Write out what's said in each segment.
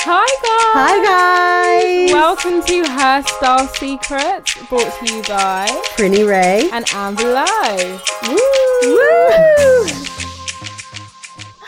Hi guys! Hi guys! Welcome to Hairstyle Secrets, brought to you by Prinny Ray. and Amber Lowe. Woo!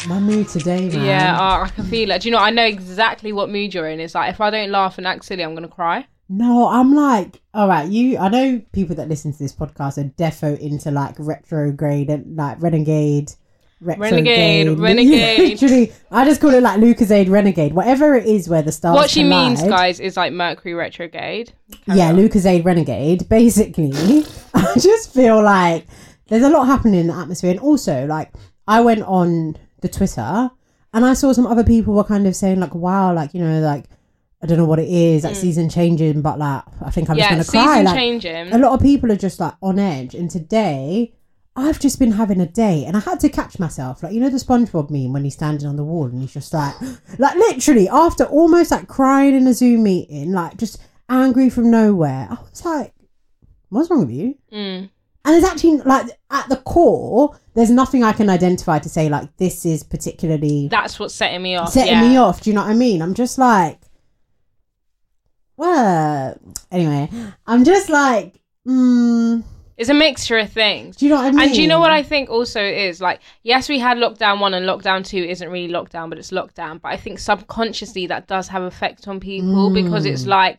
My mood today, man. Yeah, oh, I can feel it. Do you know? I know exactly what mood you're in. It's like if I don't laugh and act silly, I'm gonna cry. No, I'm like, all right, you. I know people that listen to this podcast are defo into like retrograde and like renegade. Renegade, retrograde. renegade. Literally, I just call it like Lucozade Renegade, whatever it is where the stars. what she collide. means, guys, is like Mercury retrograde. yeah, Lucozade Renegade. Basically, I just feel like there's a lot happening in the atmosphere, and also like I went on the Twitter and I saw some other people were kind of saying like, "Wow, like you know, like I don't know what it is, like season changing, but like I think I'm Mm. yeah, just gonna cry." season Like changing. a lot of people are just like on edge, and today. I've just been having a day and I had to catch myself. Like, you know, the SpongeBob meme when he's standing on the wall and he's just like, like literally after almost like crying in a Zoom meeting, like just angry from nowhere. I was like, what's wrong with you? Mm. And there's actually like at the core, there's nothing I can identify to say like this is particularly That's what's setting me off. setting yeah. me off. Do you know what I mean? I'm just like, well, anyway, I'm just like, mm, It's a mixture of things. do you know what I mean? And do you know what I think also is like, yes, we had lockdown one and lockdown two isn't really lockdown, but it's lockdown. But I think subconsciously that does have effect on people mm. because it's like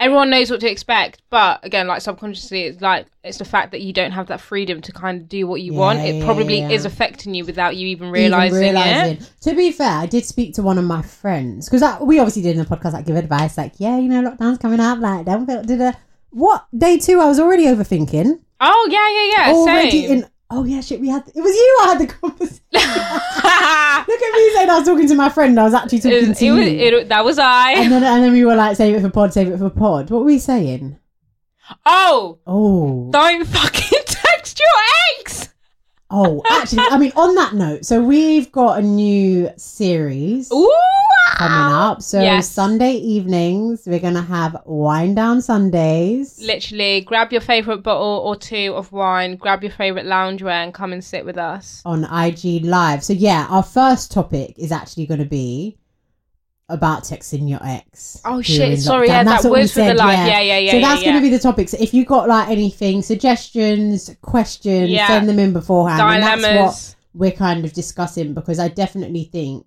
everyone knows what to expect, but again, like subconsciously, it's like it's the fact that you don't have that freedom to kind of do what you Yeah, want. It yeah, probably yeah. is affecting you without you even Even realizing, it. To be fair, I did speak to one of my friends because we obviously did in the podcast like give advice, like yeah, you know, lockdown's coming up, like don't feel did a what day two? I was already overthinking. Oh yeah, yeah, yeah. already Same. in. Oh yeah, shit. We had it was you. I had the conversation. Look at me saying I was talking to my friend. I was actually talking it, to it was, you. it, that was I. and then and then we were like, save it for pod, save it for pod. What were we saying? oh, Oh, don't fucking text your ex. Oh. Actually, I mean, on that note, so we've got a new series. Ooh. coming up. So Yes. Sunday evenings, we're gonna have wine down Sundays. Literally, grab your favorite bottle or two of wine, grab your favorite loungewear, and come and sit with us. on IG Live. So yeah, our first topic is actually going to be about texting your ex. Oh, shit, sorry, lockdown. yeah, That's that was for the live. Yeah, yeah, yeah, So yeah, that's going to be the topic. So if you got like anything, suggestions, questions, Yeah. send them in beforehand. And that's what Dilemmas. we're kind of discussing because I definitely think,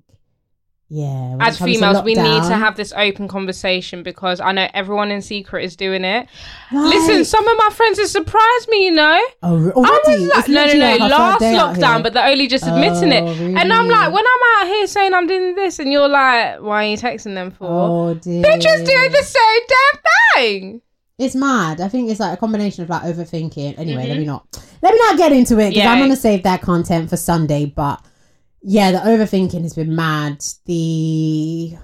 yeah, As it comes to females, we need to have this open conversation because I know everyone in secret is doing it. Right. Listen, some of my friends have surprised me, you know. Oh, already? like, no, no, no, like last third day out lockdown, but they're only just admitting Oh, it. And I'm like, when I'm out here saying I'm doing this, and you're like, why are you texting them for? Oh dear. They're just doing the same damn thing. It's mad. I think it's like a combination of like overthinking. Anyway, let me not let me not get into it because Mm-hmm. Yeah. I'm gonna save that content for Sunday. But yeah, the overthinking has been mad. The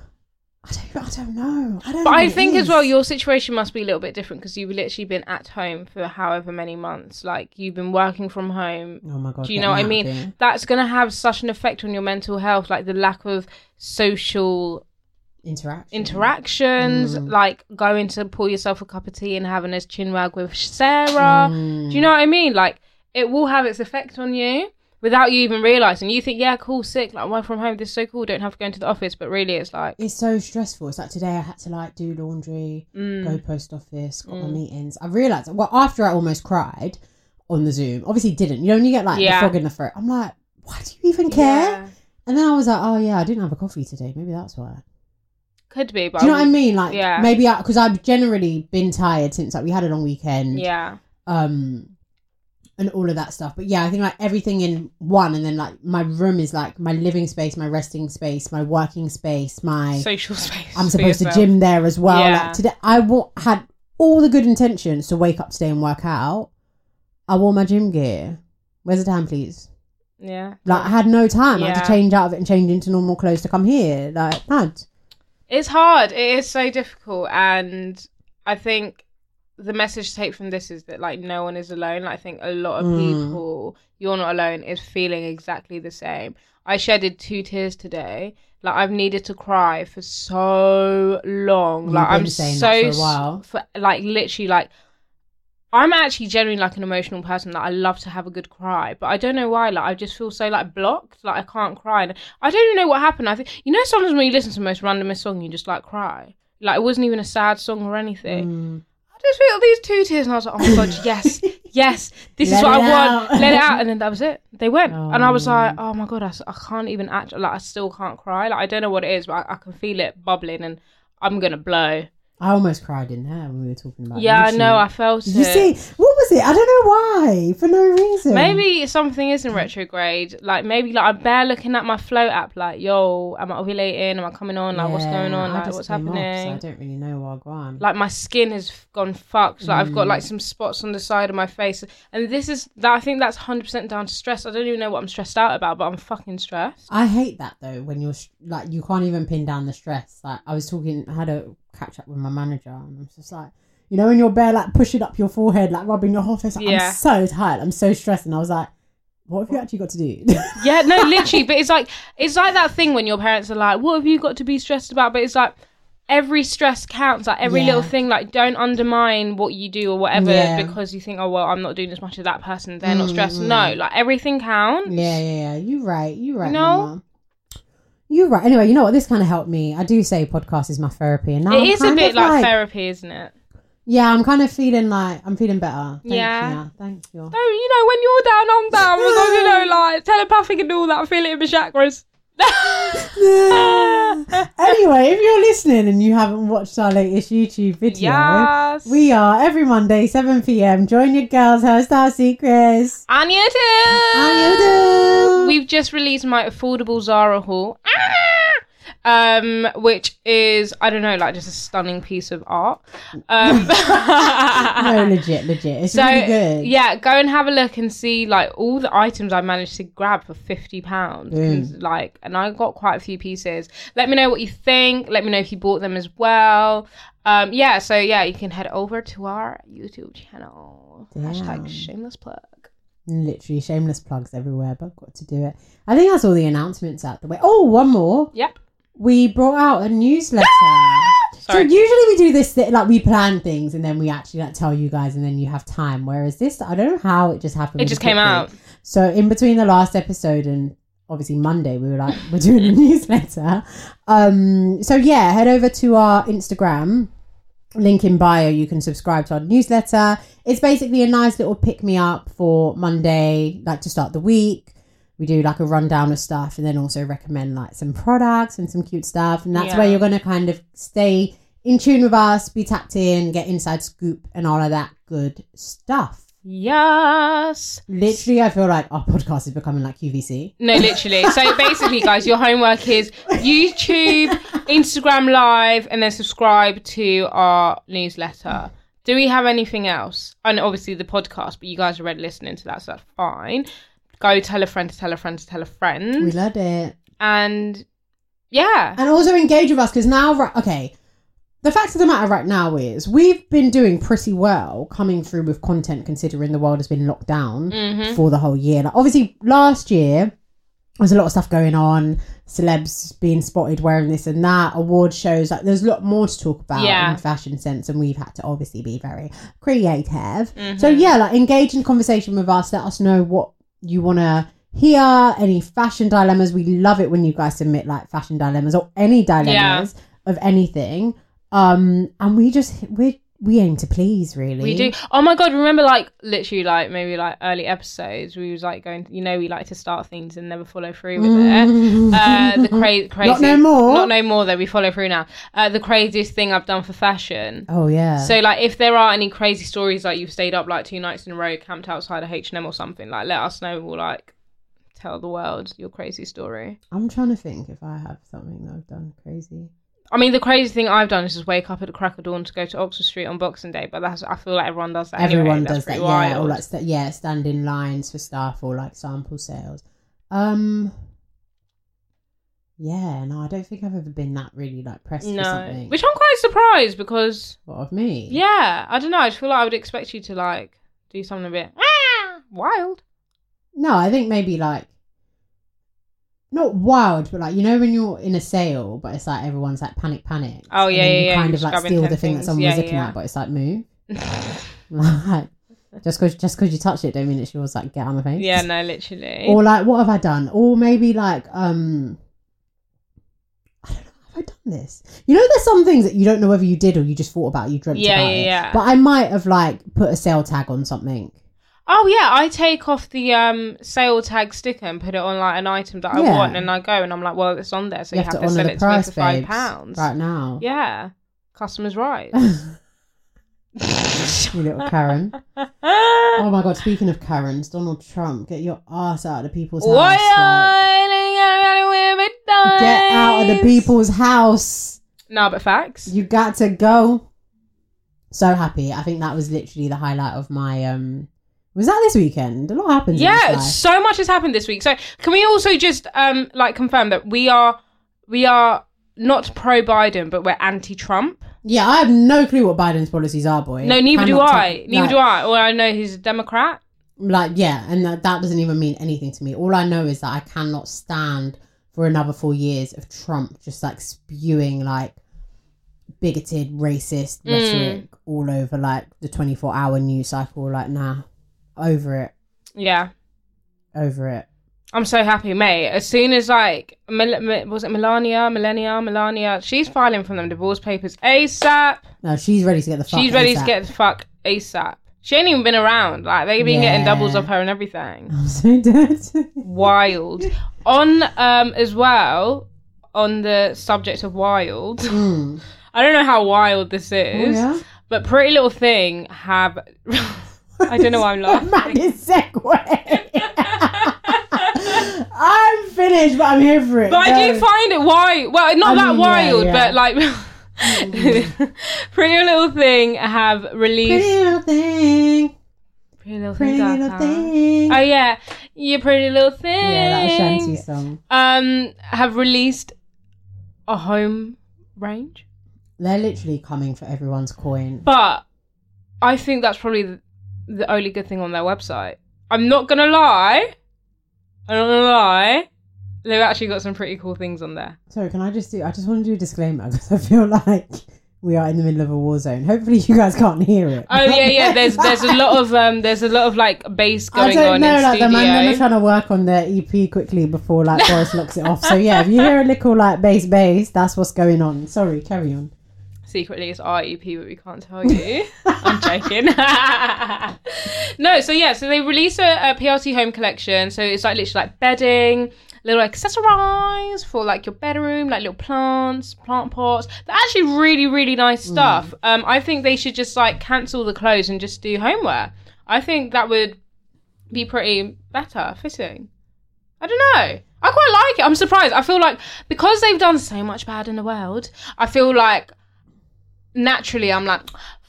I don't, I don't know. I don't. But know I think as well, your situation must be a little bit different because you've literally been at home for however many months. Like you've been working from home. Oh my god. Do you know what I mean? here. That's going to have such an effect on your mental health, like the lack of social Interaction. interactions, Mm. like going to pour yourself a cup of tea and having a chinwag with Sarah. Mm. Do you know what I mean? Like it will have its effect on you without you even realizing. You think, yeah, cool, sick, like work from home, this is so cool, don't have to go into the office, but really it's like, It's so stressful. It's like today I had to like do laundry, mm, go post office, got my meetings. I realized well after I almost cried on the Zoom. Obviously didn't. You know when you get like Yeah. the frog in the throat. I'm like, why do you even care? yeah. And then I was like, oh yeah, I didn't have a coffee today. Maybe that's why. could be, but Do you know what I mean? Like, yeah. maybe because I've generally been tired since like we had a long weekend, Yeah. um, and all of that stuff. But yeah, I think like everything in one, and then like my room is like my living space, my resting space, my working space, my Social space. I'm supposed to gym there as well. Yeah. Like today, I had all the good intentions to wake up today and work out. I wore my gym gear. Where's the time, please? Yeah. Like I had no time. Yeah. I had to change out of it and change into normal clothes to come here. Like mad. It's hard. It is so difficult, and I think the message to take from this is that like no one is alone. Like, I think a lot of Mm. people, you're not alone, is feeling exactly the same. I shedded two tears today. Like I've needed to cry for so long. You've like I'm saying so for a s- while. for like literally like I'm actually genuinely like an emotional person that I love to have a good cry, but I don't know why. Like I just feel so like blocked, like I can't cry. And I don't even know what happened. I think you know sometimes when you listen to the most randomest song, you just like cry. Like it wasn't even a sad song or anything. Mm. Just felt these two tears, and I was like, oh my god, yes, yes, this Let is what it I want. out. Let it out, and then that was it. They went, and I was Oh. like, oh my god, I, s- I can't even act. Like I still can't cry. Like I don't know what it is, but I, I can feel it bubbling, and I'm gonna blow. I almost cried in there when we were talking about. Yeah, I know. I felt it. you see what was it? I don't know why. For no reason. Maybe something is in retrograde. Like maybe like I'm bare looking at my float app. Like, yo, am I ovulating? Am I coming on? Like, what's going on? I Like, what's came off, so happening? I don't really know what going. like my skin has gone fucked. Like I've got like Mm. some spots on the side of my face, and this is that. I think that's hundred percent down to stress. I don't even know what I'm stressed out about, but I'm fucking stressed. I hate that though when you're like you can't even pin down the stress. Like I was talking, I had a catch up with my manager, and I was just like, you know, when you're bare like pushing up your forehead, like rubbing your whole face. Like, Yeah. I'm so tired. I'm so stressed, and I was like, what have you actually got to do? Yeah, no, literally. But it's like it's like that thing when your parents are like, "What have you got to be stressed about?" But it's like every stress counts. Like every Yeah. little thing. Like don't undermine what you do or whatever Yeah. because you think, "Oh well, I'm not doing as much as that person. They're not Mm, stressed." mm. No, like everything counts. Yeah, yeah, yeah. You right. You're right. No? Mama. You right. Anyway, you know what? This kind of helped me. I do say podcast is my therapy, and now It I'm is a bit of like, therapy, isn't it? Yeah, I'm kind of feeling like I'm feeling better. Thank Yeah. You, thank you. No, you know, when you're down, I'm down. Because, you know, like telepathic and all that, I feel it in my chakras. anyway, if you're listening and you haven't watched our latest YouTube video, yes. we are every Monday, 7 pm. Join your girls, hairstyle secrets. And you too. And you do. We've just released my affordable Zara haul. Ah! Um, which is I don't know, like just a stunning piece of art. Um, no, legit, legit. It's so really good. yeah, go and have a look and see like all the items I managed to grab for fifty pounds. Mm. Like, and I got quite a few pieces. Let me know what you think. Let me know if you bought them as well. Um, yeah, so yeah, you can head over to our YouTube channel. Damn. Hashtag shameless plug. Literally shameless plugs everywhere, but I've got to do it. I think that's all the announcements out the way. Oh, one more. Yep. We brought out a newsletter. So usually we do this thi- like we plan things and then we actually like tell you guys and then you have time. Whereas this, I don't know how it just happened. It just came quickly. out. So in between the last episode and obviously Monday, we were like, we're doing a newsletter. Um, so yeah, head over to our Instagram, link in bio. You can subscribe to our newsletter. It's basically a nice little pick me up for Monday, like to start the week. We do like a rundown of stuff and then also recommend like some products and some cute stuff. And that's Yeah. where you're going to kind of stay in tune with us, be tapped in, get inside scoop and all of that good stuff. Yes. Literally, I feel like our podcast is becoming like QVC. No, literally. So basically, guys, your homework is YouTube, Instagram Live, and then subscribe to our newsletter. Do we have anything else? And obviously the podcast, but you guys are already listening to that, so that's fine. Go tell a friend to tell a friend to tell a friend. We love it. And yeah. And also engage with us because now, right, okay, the fact of the matter right now is we've been doing pretty well coming through with content considering the world has been locked down Mhm. for the whole year. Like, obviously, last year, there's a lot of stuff going on, celebs being spotted wearing this and that, award shows. Like, there's a lot more to talk about Yeah. in fashion sense, and we've had to obviously be very creative. Mm-hmm. So, yeah, like, engage in conversation with us. Let us know what you want to hear, any fashion dilemmas. We love it when you guys submit, like, fashion dilemmas or any dilemmas of anything. Um, and we just, we we aim to please, really. We do. Oh my god! Remember, like literally, like maybe like early episodes, we was like going. You know, we like to start things and never follow through with it. Uh, the cra- crazy. Not no more. Not no more. Though we follow through now. Uh, the craziest thing I've done for fashion. Oh, yeah. So like, if there are any crazy stories, like you've stayed up like two nights in a row, camped outside of H and M or something, like let us know. We'll like tell the world your crazy story. I'm trying to think if I have something that I've done crazy. I mean, the crazy thing I've done is just wake up at the crack of dawn to go to Oxford Street on Boxing Day, but that's I feel like everyone does that. Everyone That's does that, pretty yeah. Or wild. like, st- yeah, standing lines for stuff or like sample sales. Um, Yeah, no, I don't think I've ever been that really like pressed for something. which I'm quite surprised because what of me? yeah, I don't know. I feel like I would expect you to like do something a bit ah, wild. No, I think maybe like not wild, but like you know when you're in a sale, but it's like everyone's like panic, panic. Oh, yeah, yeah, you yeah, kind of like steal the thing that someone Yeah, was looking yeah. at, but it's like move. like, just because just because you touch it, don't mean it's yours. Like get on my face. yeah, no, literally. Or like, what have I done? Or maybe like, um, I don't know. Have I done this? You know, there's some things that you don't know whether you did or you just thought about. You dreamt Yeah, about yeah, it. yeah. But I might have like put a sale tag on something. Oh yeah, I take off the um sale tag sticker and put it on like an item that I Yeah. want, and I go and I'm like, well, it's on there, so you, have, to sell it to me price, for five babes, pounds. right now. Yeah, customers' rights. you little Karen. Oh my god! Speaking of Karens, Donald Trump, get your ass out of the people's house. like, get out of the people's house. No, but facts. You got to go. So happy. I think that was literally the highlight of my um was that this weekend? A lot happens. in yeah, so much has happened this week. So can we also just um like confirm that we are we are not pro Biden, but we're anti Trump. Yeah, I have no clue what Biden's policies are, boy. No, neither do Cannot I. tell- Neither like, do I. Or I know he's a Democrat. Like, yeah, and that, that doesn't even mean anything to me. All I know is that I cannot stand for another four years of Trump just like spewing like bigoted, racist Mm. rhetoric all over like the 24 hour news cycle. Like, nah, over it, Yeah. over it. I'm so happy, mate. As soon as like, Mel- was it Melania, Melania, Melania? She's filing from them divorce papers ASAP. No, she's ready to get the fuck She's ready to get the fuck ASAP. She ain't even been around. Like they've been getting doubles of her and everything. I'm so dead. Wild. on um as well on the subject of wild. Mm. I don't know how wild this Oh, is, yeah? but Pretty Little Thing have. I don't know why I'm laughing. Maddest segue. I'm finished, but I'm here for it. But I do find it wild. Well, not I that mean, yeah, wild, yeah. but like Pretty Little Thing have released Pretty little thing. Pretty Little Pretty Thing. little thing. Oh yeah, you Pretty Little Thing. yeah, that Ashanti song. Um, have released a home range, They're literally coming for everyone's coin. but I think that's probably the, only good thing on their website. I'm not gonna lie. I'm not gonna lie. They've actually got some pretty cool things on there. Sorry, can I just do? I just want to do a disclaimer because I feel like we are in the middle of a war zone. Hopefully, you guys can't hear it. Oh yeah, yeah. There's there's a lot of um there's a lot of like bass going I don't on know, like the man them are studio. trying to work on their EP quickly before like Boris locks it off. So yeah, if you hear a little like bass, bass, that's what's going on. Sorry, carry on. Secretly, it's our EP, but we can't tell you. I'm joking. no, so yeah, so they release a, a PLT home collection. So it's like literally like bedding, little accessorize for like your bedroom, like little plants, plant pots. They're actually really, really nice stuff. Um, I think they should just like cancel the clothes and just do homeware. I think that would be pretty better fitting. I don't know. I quite like it. I'm surprised. I feel like because they've done so much bad in the world, I feel like naturally I'm like,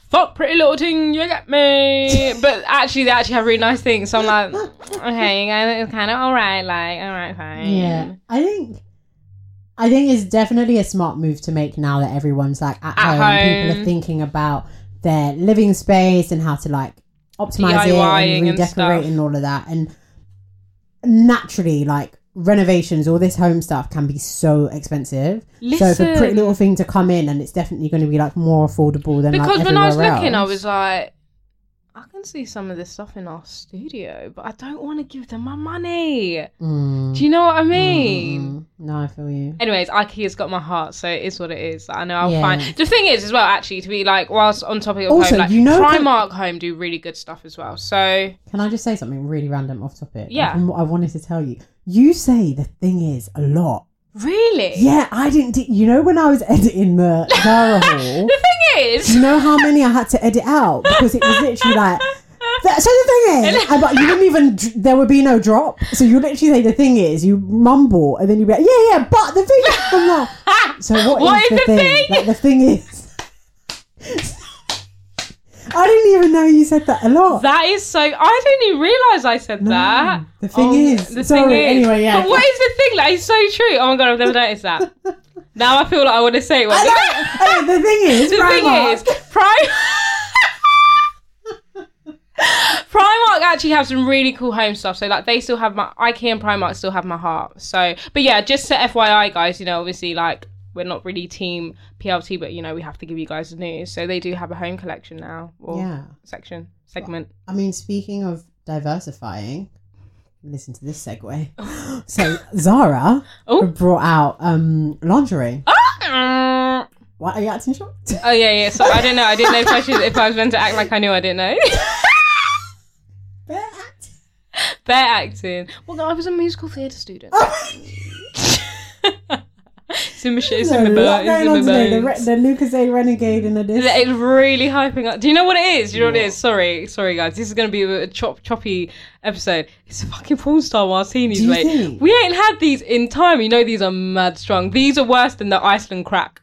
fuck pretty little thing, you get me. but actually, they actually have really nice things. So I'm like, okay, you guys, it's kind of all right. Like, all right, fine. Yeah, I think. I think it's definitely a smart move to make now that everyone's like at, At home. People are thinking about their living space and how to like optimize it DIYing and and redecorate stuff. and all of that. And naturally, like renovations, all this home stuff can be so expensive. So for Pretty Little Thing to come in and it's definitely going to be like more affordable than Because like when I was everywhere looking, I else. was like, I can see some of this stuff in our studio, but I don't want to give them my money. Mm, Do you know what I mean? mm, no, I feel you. Anyways, IKEA's got my heart, so it is what it is. I know I'll Yeah. find. The thing is, as well, actually, to be like, whilst on topic of Also, home, like you know Primark Home do really good stuff as well. So Can I just say something really random off topic? Yeah. From what I wanted to tell you. You say the thing is a lot. Really, Yeah, I didn't. You know, when I was editing the Zara haul, The thing is, you know how many I had to edit out because it was literally like. That, so the thing is, I- but you wouldn't even. There would be no drop. So you literally say the thing is, you mumble, and then you'd be like, yeah, yeah, but the thing is, like, so What is the, the thing? thing? Like the thing is. I didn't even know you said that a lot. That is so. I didn't even realize I said that. the thing Oh, is- the sorry, thing is. anyway, yeah. But what is the thing? That is so true. Oh my god, I've never noticed that. now I feel like I want to say it. I know- the thing is, the thing is, Prime. Primark actually have some really cool home stuff. So like they still have my IKEA and Primark still have my heart. So but yeah, just to FYI guys, you know, obviously like we're not really team PLT, but you know, we have to give you guys the news. So they do have a home collection now. Or Yeah. section. Segment. I mean, speaking of diversifying, listen to this segue. so Zara Oh. brought out um lingerie. Ah! What are you acting shocked? Oh yeah, yeah. So I don't know. I didn't know if I should if I was meant to act like I knew I didn't know. Bear acting. Well, I was a musical theatre student. it's in my sh- it's in my There's a lot bones. It's going on in my today. The, re- the Lucozade renegade in this. It's really hyping up. Do you know what it is? Do you know what it is? Sorry, sorry guys. This is gonna be a chop choppy episode. It's a fucking porn star martinis, Do you mate. think? We ain't had these in time. You know these are mad strong. These are worse than the Iceland crack.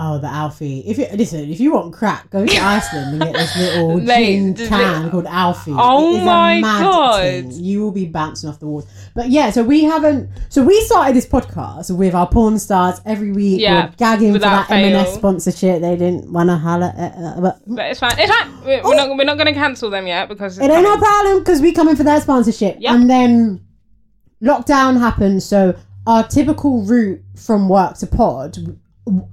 Oh, the Alfie. If you listen, if you want crack, go to Iceland and get this little Mate, gin can it- called Alfie. Oh my God. thing. You will be bouncing off the walls. But yeah, so we haven't. So we started this podcast with our porn stars every week. Yeah, We're gagging for that M&S sponsorship. They didn't want to holler. At, uh, but But it's fine. It's fine. We're, we're not. We're not gonna cancel them yet because it ain't no problem because we coming for their sponsorship. Yep. And then lockdown happened, so our typical route from work to pod,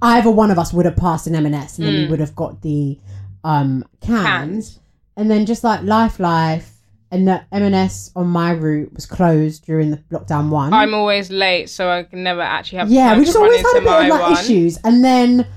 either one of us would have passed an M&S, and then we would have got the um, cans. Mm. Cans. and then just like life, life, and the M&S on my route was closed during the lockdown one. I'm always late, so I can never actually have. yeah, time we to just run always had a into bit of my like one. issues, and then.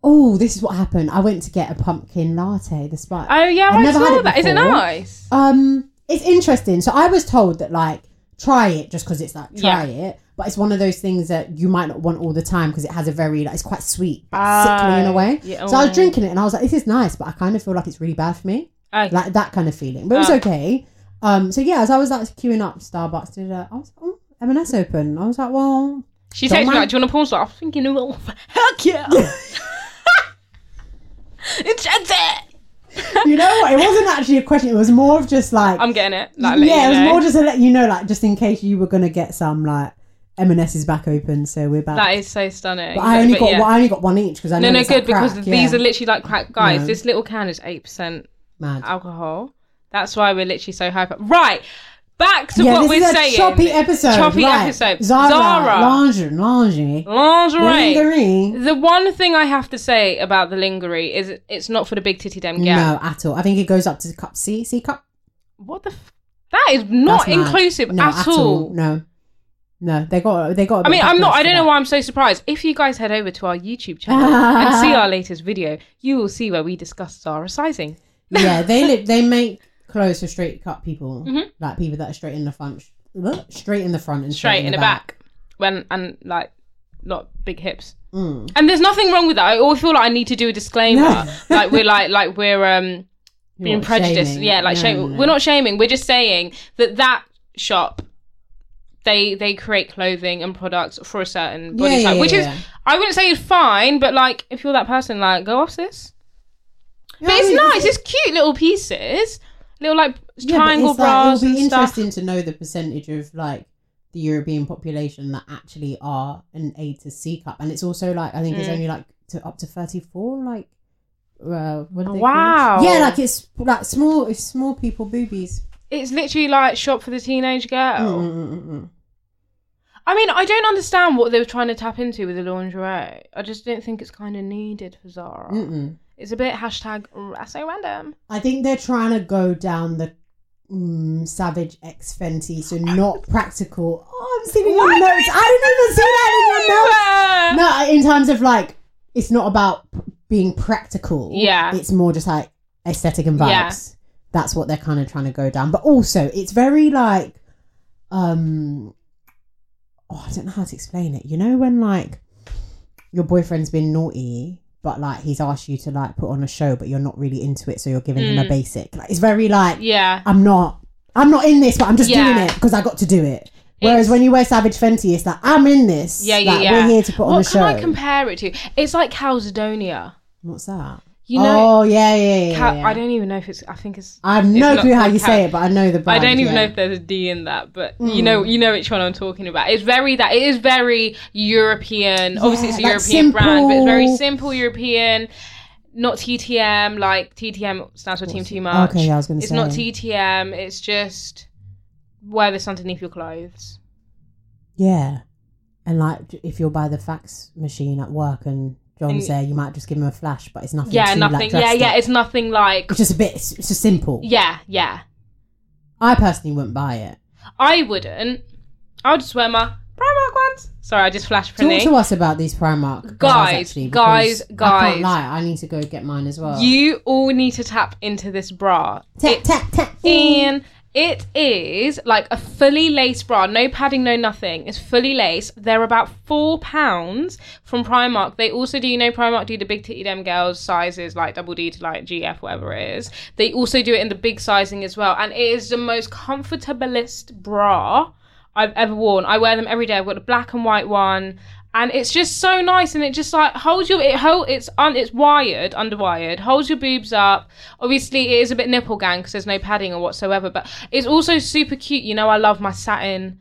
Oh, this is what happened. I went to get a pumpkin latte. The spice. Oh yeah, I've I never had saw it that. Is it before. nice? Um, it's interesting. So I was told that like try it just because it's like try it, but it's one of those things that you might not want all the time because it has a very like it's quite sweet, but sickly in a Ah, way. yeah, so I was oh. drinking it and I was like, this is nice, but I kind of feel like it's really bad for me, like that kind of feeling. But it was Ah. okay. Um, so yeah, as I was like queuing up Starbucks, did uh, I was like, oh, M&S open. I was like, well, she texted me like, "Do you want a porn star?" I was thinking, "Oh, heck yeah!" it's it. you know what? It wasn't actually a question. It was more of just like I'm getting it. Like, yeah, it was know. more just to let you know, like just in case you were gonna get some like M&S is back open, so we're back. That is so stunning. But I only But got yeah. well, I only got one each because I no, know no, it's good because these are literally like crack guys. No. This little can is eight percent alcohol. That's why we're literally so hyper. Right, back to yeah, what this we're is a saying. choppy episode. Choppy right. episode. Zara, Zara. lingerie, lingerie, Lingerie. lingerie. The one thing I have to say about the lingerie is it's not for the big titty dem girl. No, at all. I think it goes up to the cup C, C cup. What the? F- that is not inclusive No, at, all. No, no, they got they got. a I mean, I'm not. I don't know why I'm so surprised. If you guys head over to our YouTube channel and see our latest video, you will see where we discuss Zara sizing. yeah, they li- they make clothes for straight cut people, Mhm. like people that are straight in the front, straight in the front and straight in the back. when and like not big hips. Mm. And there's nothing wrong with that. I always feel like I need to do a disclaimer. No. like we're like like we're um being prejudiced. shaming? Yeah, like No, shame. no. We're not shaming. We're just saying that that shop they they create clothing and products for a certain body Yeah, type, yeah, which yeah, is. I wouldn't say is fine, but like if you're that person, like go off this. Yeah, But it's nice. It's cute little pieces, little like triangle it's like, bras it'll be and stuff. interesting to know the percentage of like the European population that actually are an A to C cup, and it's also like I think it's Mm. only like to up to thirty four. Like, uh, what they Wow. Yeah, like it's like small. It's small people boobies. It's literally like shop for the teenage girl. Mm, mm, mm, mm. I mean, I don't understand what they were trying to tap into with the lingerie. I just don't think it's kind of needed for Zara. Mm-mm. It's a bit hashtag so random. I think they're trying to go down the mm, Savage X Fenty, so not practical. Oh, I'm seeing your notes. I didn't even see that in your notes. No, in terms of like, it's not about being practical. Yeah. It's more just like aesthetic and vibes. That's what they're kind of trying to go down. But also, it's very like, um, oh, I don't know how to explain it. You know, when like your boyfriend's been naughty, but like he's asked you to like put on a show, but you're not really into it, so you're giving him a Mm. basic. Like, it's very like, Yeah. I'm not. I'm not in this, but I'm just Yeah. doing it because I got to do it. Whereas It's- when you wear Savage Fenty, it's like I'm in this. Yeah, yeah, Like, yeah. We're here to put on what a can show. I compare it to? It's like Calzedonia. What's that? You know, oh yeah, yeah, yeah. Ca- yeah. I don't even know if it's. I think it's. I have no clue how you Ca- say it, but I know the brand. I don't even yeah. know if there's a D in that, but hmm. you know, you know which one I'm talking about. It's very that it is very European. Obviously, it's a like European brand, but it's very simple. simple European. Not TTM, like TTM stands for Team Too Much. Okay, yeah, I was gonna say. It's not. TTM. It's just wear this underneath your clothes. Yeah, and like if you're by the fax machine at work and John's And- there, you might just give him a flash, but it's nothing. Yeah, too, nothing. Like, yeah, yeah. It's nothing like. It's just a bit. It's, it's just simple. Yeah, yeah. I personally wouldn't buy it. I wouldn't. I would just wear my Primark ones. Sorry, I just flashed Talk to us about these Primark Guys, actually, guys, because I guys. can't lie. I need to go get mine as well. You all need to tap into this bra. tap tap tap. and it is like a fully lace bra, no padding, no nothing. It's fully lace. They're about four pounds from Primark. They also do, you know, Primark do the big titty dem girls sizes like double D to like GF, whatever it is. They also do it in the big sizing as well, and it is the most comfortablest bra I've ever worn. I wear them every day. I've got a black and white one. And it's just so nice, and it just like holds your it hold it's un, it's wired underwired holds your boobs up. Obviously, it is a bit nipple gang because there's no padding or whatsoever, but it's also super cute. You know, I love my satin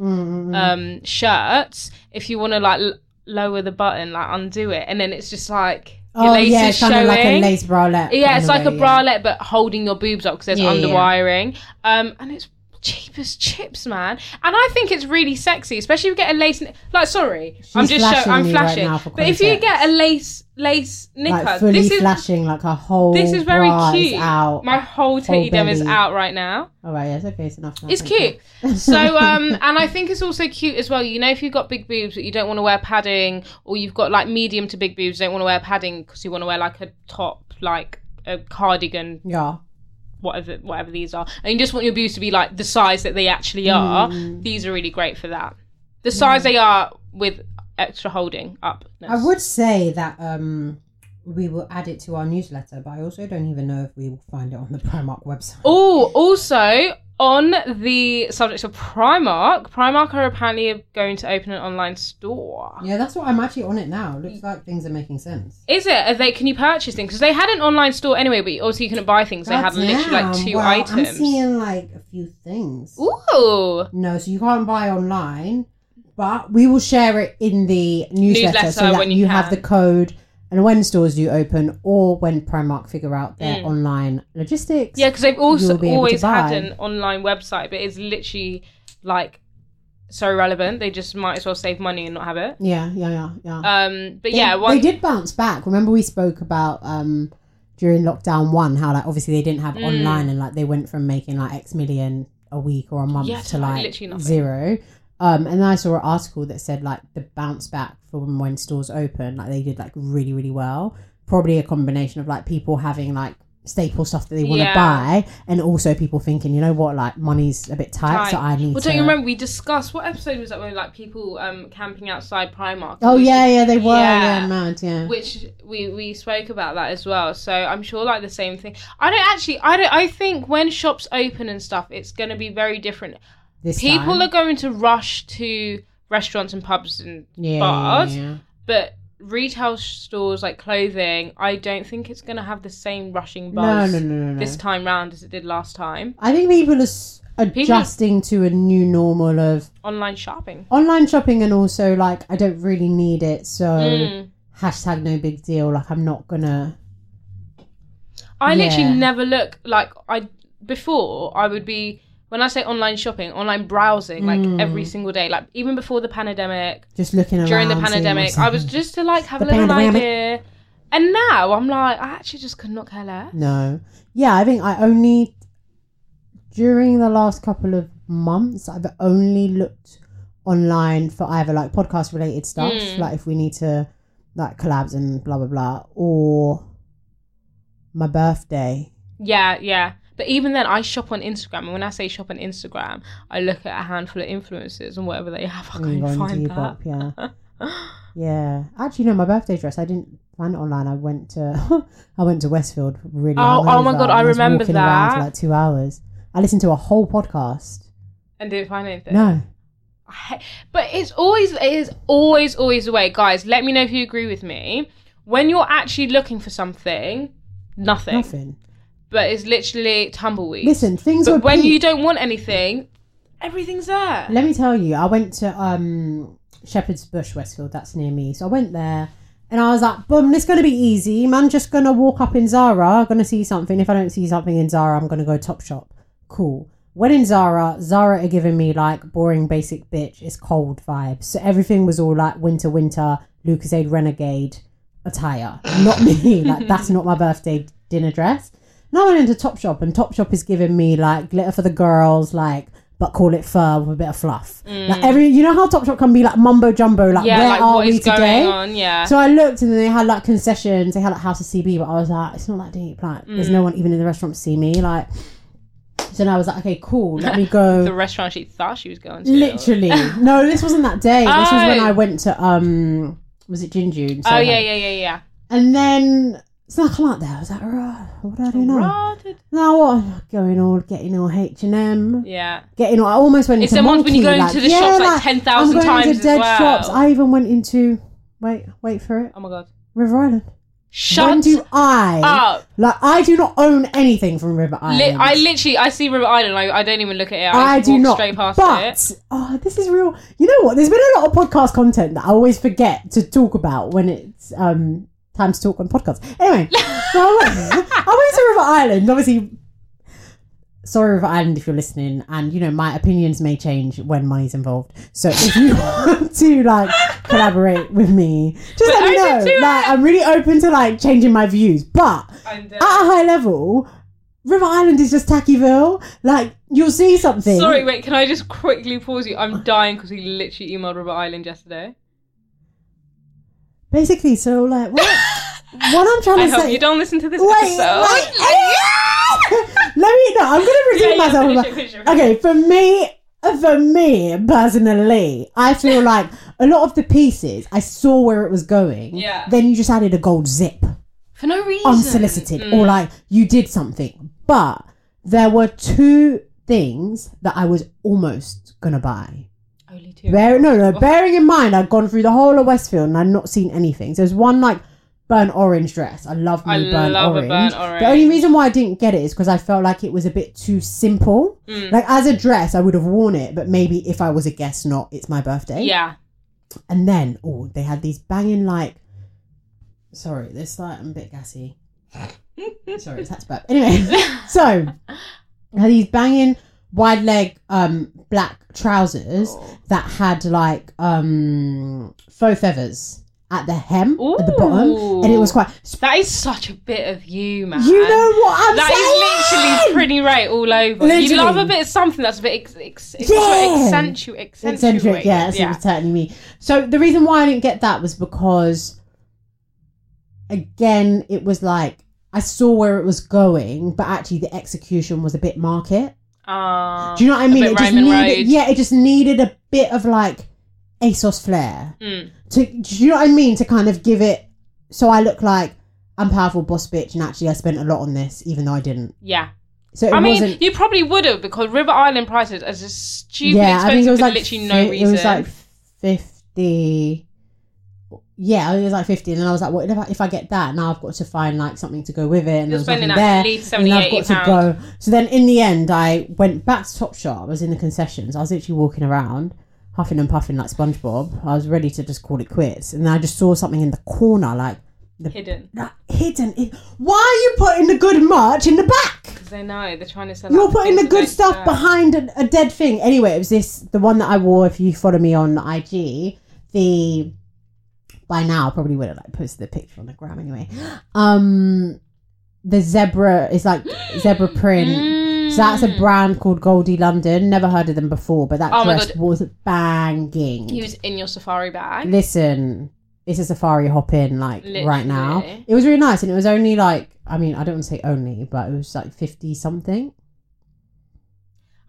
um shirts. If you want to like l- lower the button, like undo it, and then it's just like your Oh lace yeah, is showing. like a lace bralette. Yeah, it's like a way, yeah. bralette, but holding your boobs up because there's Yeah, yeah, yeah. underwiring. Um, and it's cheap as chips, man. And I think it's really sexy, especially if you get a lace. Like, sorry, I'm just flashing show, I'm right flashing. for but if you get a lace lace knicker, Like fully this is flashing, like a whole. this is very cute. out. My whole titty dem is out right now. All right, yes, okay, it's enough. now, It's cute. So um and I think it's also cute as well. You know if you've got big boobs but you don't want to wear padding or you've got like medium to big boobs, don't want to wear padding because you want to wear like a top like a cardigan Yeah. Whatever whatever these are, and you just want your boobs to be like the size that they actually are, Mm. these are really great for that. The size they are with extra holding up. I would say that um we will add it to our newsletter, but I also don't even know if we will find it on the Primark website. Oh, also on the subject of Primark, Primark are apparently going to open an online store. Yeah, that's what I'm actually on it now. Looks like things are making sense. Is it? Are they? Can you purchase things? Because they had an online store anyway, but obviously you couldn't buy things. They had literally like two Well, I'm seeing like a few things. Ooh. No, so you can't buy online, but we will share it in the newsletter, Newsletter so that when you, you have the code. And when stores do open, or when Primark figure out their Mm. online logistics, Yeah, because they've also be always had an online website, but it's literally like so relevant. They just might as well save money and not have it. yeah, yeah, yeah, yeah. Um, but They- yeah, they did bounce back. Remember we spoke about um during lockdown one how like obviously they didn't have Mm. online and like they went from making like X million a week or a month Yeah, to like, like literally zero. Um, and then I saw an article that said like the bounce back from when stores open, like they did like really really well. Probably a combination of like people having like staple stuff that they want to Yeah. buy, and also people thinking, you know what, like money's a bit tight, so I need well, don't you remember we discussed what episode was that when like people um camping outside Primark? Oh yeah, yeah, they were. Yeah. Yeah, mad. Yeah. which we we spoke about that as well so i'm sure like the same thing i don't actually i don't i think when shops open and stuff it's going to be very different This people time. are going to rush to restaurants and pubs and yeah, bars yeah, yeah. but retail stores like clothing i don't think it's going to have the same rushing buzz no, no, no, no. this time round as it did last time I think people are s- adjusting to a new normal of online shopping online shopping and also like I don't really need it, so Mm. hashtag no big deal. Like I'm not gonna. I Yeah. literally never look like I before I would be when I say online shopping, online browsing like Mm. every single day. Like even before the pandemic, Just looking around during the pandemic, I was just to like have The a little idea. And now I'm like, I actually just could not care less. no. Yeah, I think I only during the last couple of months I've only looked online for either like podcast related stuff, Mm. like if we need to like collabs and blah blah blah, or my birthday. Yeah, yeah. But even then, I shop on Instagram, and when I say shop on Instagram, I look at a handful of influencers and whatever they have, I can go into find that. yeah. Yeah, actually, no. My birthday dress. I didn't find it online. I went to, I went to Westfield. Really. Oh, oh my God, I was remember around for that. like two hours. I listened to a whole podcast. and didn't find anything. No, I But it's always it is always always the way, guys. Let me know if you agree with me. When you're actually looking for something, nothing. Nothing. But it's literally tumbleweed. Listen, things but were when peak. you don't want anything, everything's there. Let me tell you, I went to um Shepherd's Bush, Westfield. That's near me. So I went there, and I was like, "Boom, it's gonna be easy. Man, just gonna walk up in Zara, gonna see something. If I don't see something in Zara, I'm gonna go Top Shop. Cool." Went in Zara. Zara are giving me like boring, basic bitch. It's cold vibes. So everything was all like winter, winter, Lucozade Renegade attire. Not me. like that's not my birthday dinner dress. Now I went into Topshop and Topshop is giving me like glitter for the girls, like but call it fur with a bit of fluff. Like every, you know how Topshop can be like mumbo jumbo, like Mm. Yeah, where like are we today? on? Yeah. So I looked and they had like concessions. They had like House of CB, but I was like, it's not that deep. Like there's Mm. no one even in the restaurant to see me. Like so now I was like, okay, cool. Let me go. the restaurant she thought she was going to. Literally, no, this wasn't that day. This was when Oh. I went to um, was it Jinju? Oh yeah, yeah, yeah, yeah. And then so I come out there. I was like, right, what do I do now? Rotted. Now what? Going all, getting all H and M, Yeah. getting all. I almost went It's into the ones when you Monkey, go into the shops, like, 10,000 I'm going times into as dead well. shops. I even went into. Wait, wait for it. Oh my god. River Island. Shut when do I up. like? I do not own anything from River Island. Li- I literally, I see River Island. I, I don't even look at it. I, I just do walk not. straight past but it. oh, this is real. You know what? There's been a lot of podcast content that I always forget to talk about when it's um time to talk on podcasts. Anyway, so I, went, to River Island. Obviously, sorry River Island if you're listening, and you know my opinions may change when money's involved. So if you want to like collaborate with me, just let me know. Like I'm really open to like changing my views, but And, at a high level, River Island is just Tackyville. Like you'll see something. Sorry, wait. Can I just quickly pause you? I'm dying because he literally emailed River Island yesterday. Basically, so like what? what I'm trying I to hope say. you don't listen to this Wait, episode. wait. Let me know. I'm gonna redeem Yeah, yeah, myself. finish it, finish it, finish okay, for me, for me personally, I feel like a lot of the pieces I saw where it was going. Yeah. Then you just added a gold zip. For no reason. unsolicited Mm. or like you did something. But there were two things that I was almost gonna buy. Bear, no, no, bearing in mind I'd gone through the whole of Westfield and I'd not seen anything. So there's one like burnt orange dress. I love me I burnt, love orange. burnt orange. The only reason why I didn't get it is because I felt like it was a bit too simple. Mm. Like as a dress, I would have worn it, but maybe if I was a guest, not it's my birthday. Yeah. And then, oh, they had these banging like. Sorry, this like I'm a bit gassy. Sorry, it's had to burp. Anyway, so had these banging wide leg um black trousers Oh. that had like um faux feathers at the hem at the bottom, and it was quite. That is such a bit of you, man. You know what I'm That is saying? literally pretty right all over. You love a bit of something that's a bit ex- ex- Yeah. accentu- accentuated. eccentric. Yeah, that's yeah. certainly me. So the reason why I didn't get that was because, again, it was like I saw where it was going, but actually the execution was a bit market. Uh, Do you know what I mean? It just needed, yeah, it just needed a bit of like ASOS flair. Mm. To do you know what I mean? To kind of give it, so I look like I'm powerful boss bitch, and actually I spent a lot on this, even though I didn't. Yeah. So I mean, you probably would have because River Island prices are just stupid yeah, I think it was like literally no reason. It was like fifty. Yeah, it was like fifty, and then I was like, "What if I, if I get that? Now I've got to find like something to go with it." And You're spending at there, least and 70, then I've 80 got to go. So then, in the end, I went back to Topshop. I was in the concessions. I was literally walking around, huffing and puffing like SpongeBob. I was ready to just call it quits, and then I just saw something in the corner, like hidden that hidden. It, why are you putting the good merch in the back? because they know they're trying to sell. You're putting the good stuff behind a, a dead thing. Anyway, it was this the one that I wore. If you follow me on IG, the by now I probably would have like posted the picture on the gram anyway. Um, the zebra is like zebra print. So that's a Mm. brand called Goldie London. Never heard of them before, but that Oh dress was banging. He was in your safari bag. Listen, it's a safari hop in like right now. It was really nice, and it was only like I mean I don't want to say only, but it was like fifty something.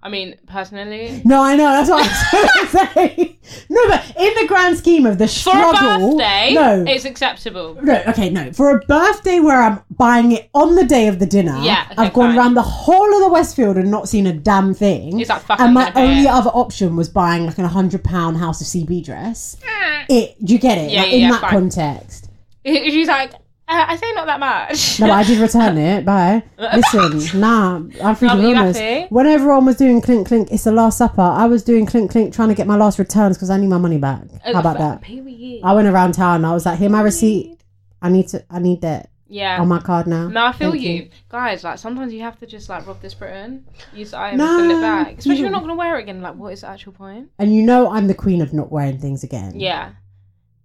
I mean, personally, No, I know. That's what I was saying. No, but in the grand scheme of the for struggle, a birthday, no, it's acceptable. no, okay, no. For a birthday where I'm buying it on the day of the dinner, Yeah, okay, I've gone fine. around the whole of the Westfield and not seen a damn thing. It's like, fuck, I'm and my only it. other option was buying like a hundred pound House of CB dress. Mm. It, do you get it? Yeah, Like, yeah, in yeah, that fine. context. She's like, Uh, I say not that much. No, but I did return it. Bye. Listen, nah, I'm freaking you honest. happy? When everyone was doing clink clink, it's the last supper. I was doing clink clink, trying to get my last returns because I need my money back. How about that? Period. I went around town. I was like, "Here, my receipt. I need to. I need that Yeah. on my card now." No, I feel Thank you. guys. Like sometimes you have to just like rob this Britain, use the item No, and send it back. Especially if you're not gonna wear it again. Like, what is the actual point? And you know, I'm the queen of not wearing things again. Yeah.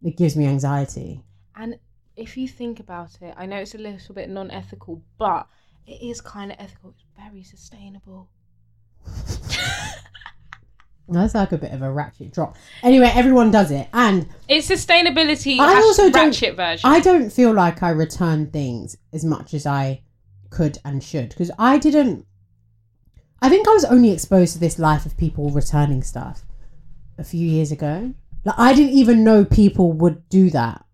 it gives me anxiety. And if you think about it, I know it's a little bit non-ethical, but it is kind of ethical. It's very sustainable. That's like a bit of a ratchet drop. Anyway, everyone does it, and It's sustainability. I also don't- ratchet version. I don't feel like I return things as much as I could and should because I didn't. I think I was only exposed to this life of people returning stuff a few years ago. Like I didn't even know people would do that.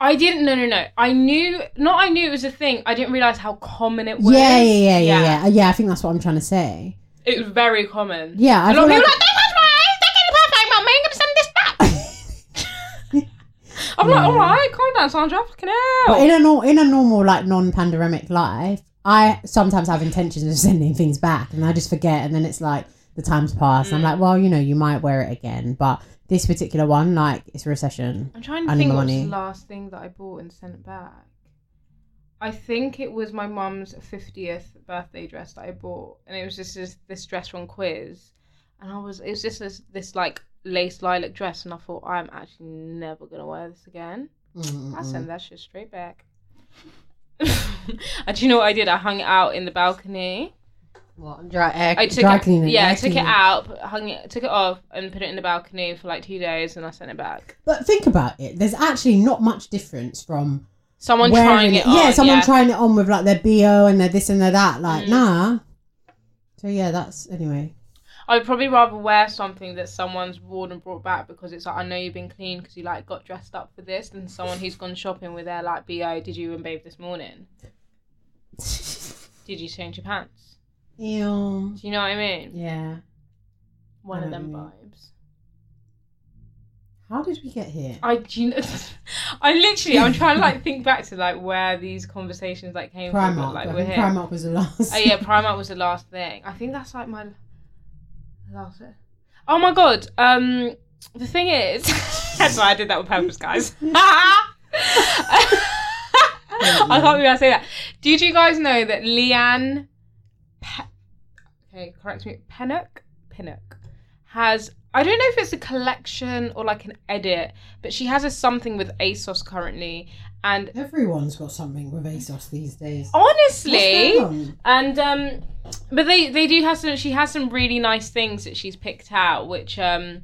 I didn't. No, no, no. I knew. Not. I knew it was a thing. I didn't realize how common it was. Yeah, yeah, yeah, yeah, yeah, yeah. I think that's what I'm trying to say. It was very common. Yeah, I a lot of people like- like, don't touch mine. Don't get it perfect, mum. I ain't gonna send this back. I'm like, all right, calm down, Sandra. Fucking hell. But in a nor- in a normal like non-pandemic life, I sometimes have intentions of sending things back, and I just forget, and then it's like the time's passed. Mm. I'm like, well, you know, you might wear it again, but this particular one, like, it's a recession. I'm trying to I need think my what money. the last thing that I bought and sent back. I think it was my mum's 50th birthday dress that I bought, and it was just this, this dress from Quiz, and I was it was just this, this like lace lilac dress, and I thought I'm actually never gonna wear this again. I sent that shit straight back. and do you know what I did? I hung it out in the balcony. What dry air? I took dry it, cleaning. yeah, air I took it out, hung it, took it off, and put it in the balcony for like two days, and I sent it back. But think about it. There's actually not much difference from Someone wearing trying it, on. Yeah, someone yeah. trying it on with like their bo and their this and their that. Like, Mm. nah. So yeah, that's anyway. I'd probably rather wear something that someone's worn and brought back because it's like I know you've been clean because you like got dressed up for this than someone who's gone shopping with their like bo. Did you and bathe this morning? Did you change your pants? Ew. Do you know what I mean? Yeah. One of them what vibes. How did we get here? I do you know, I literally I'm trying to like think back to like where these conversations like came from. Primark. But, like I we're here. Primark was the last. Oh yeah, Primark was the last thing. I think that's like my last. Oh my god. Um, the thing is, that's why I did that on purpose, guys. I can't believe I say that. Did you guys know that Leigh-Anne? Okay, correct me. Pinnock. Pinnock has. I don't know if it's a collection or like an edit, but she has a something with ASOS currently, and Everyone's got something with ASOS these days. honestly. What's going on? And um but they they do have some she has some really nice things that she's picked out which um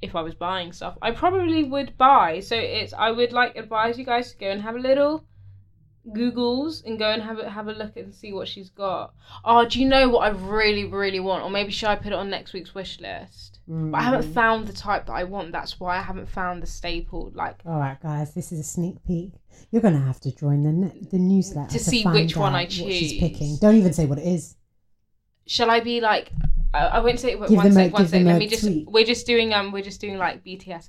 if I was buying stuff I probably would buy. So it's I would like advise you guys to go and have a little Googles and go and have a have a look and see what she's got. Oh, do you know what I really really want? Or maybe should I put it on next week's wish list? But I haven't found the type that I want. That's why I haven't found the staple like All right, guys, this is a sneak peek. You're gonna have to join the ne- the newsletter To see find which one I what she's choose. picking. Don't even say what it is. shall I be like? I, I won't say it. Give one a- sec, one sec. Let me just. tweet. We're just doing um. We're just doing like BTS.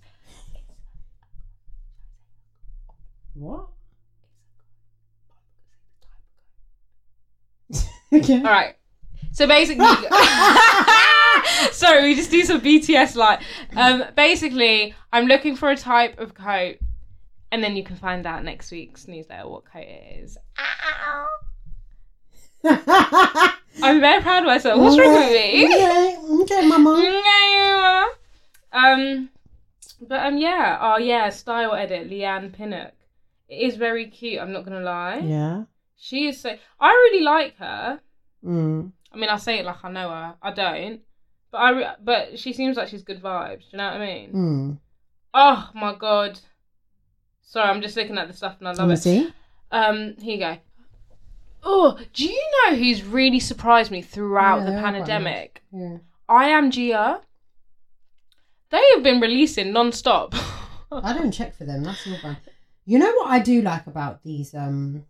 What? okay. All right. So basically, sorry, we just do some BTS like. Um, basically, I'm looking for a type of coat, and then you can find out next week's newsletter what coat it is. I'm very proud of myself. What's wrong with me? Okay, okay, mama. um, but um, yeah, oh yeah, style edit, Leigh-Anne Pinnock. It is very cute. I'm not gonna lie. Yeah. She is so. I really like her. Mm. I mean, I say it like I know her. I don't, but I. Re- but she seems like she's good vibes. Do you know what I mean? Mm. Oh my god. Sorry, I'm just looking at the stuff and I love it. see. Um, here you go. Oh, do you know who's really surprised me throughout Yeah, the pandemic? Yeah. I am Gia. They have been releasing non-stop. I don't check for them. That's your brand. You know what I do like about these um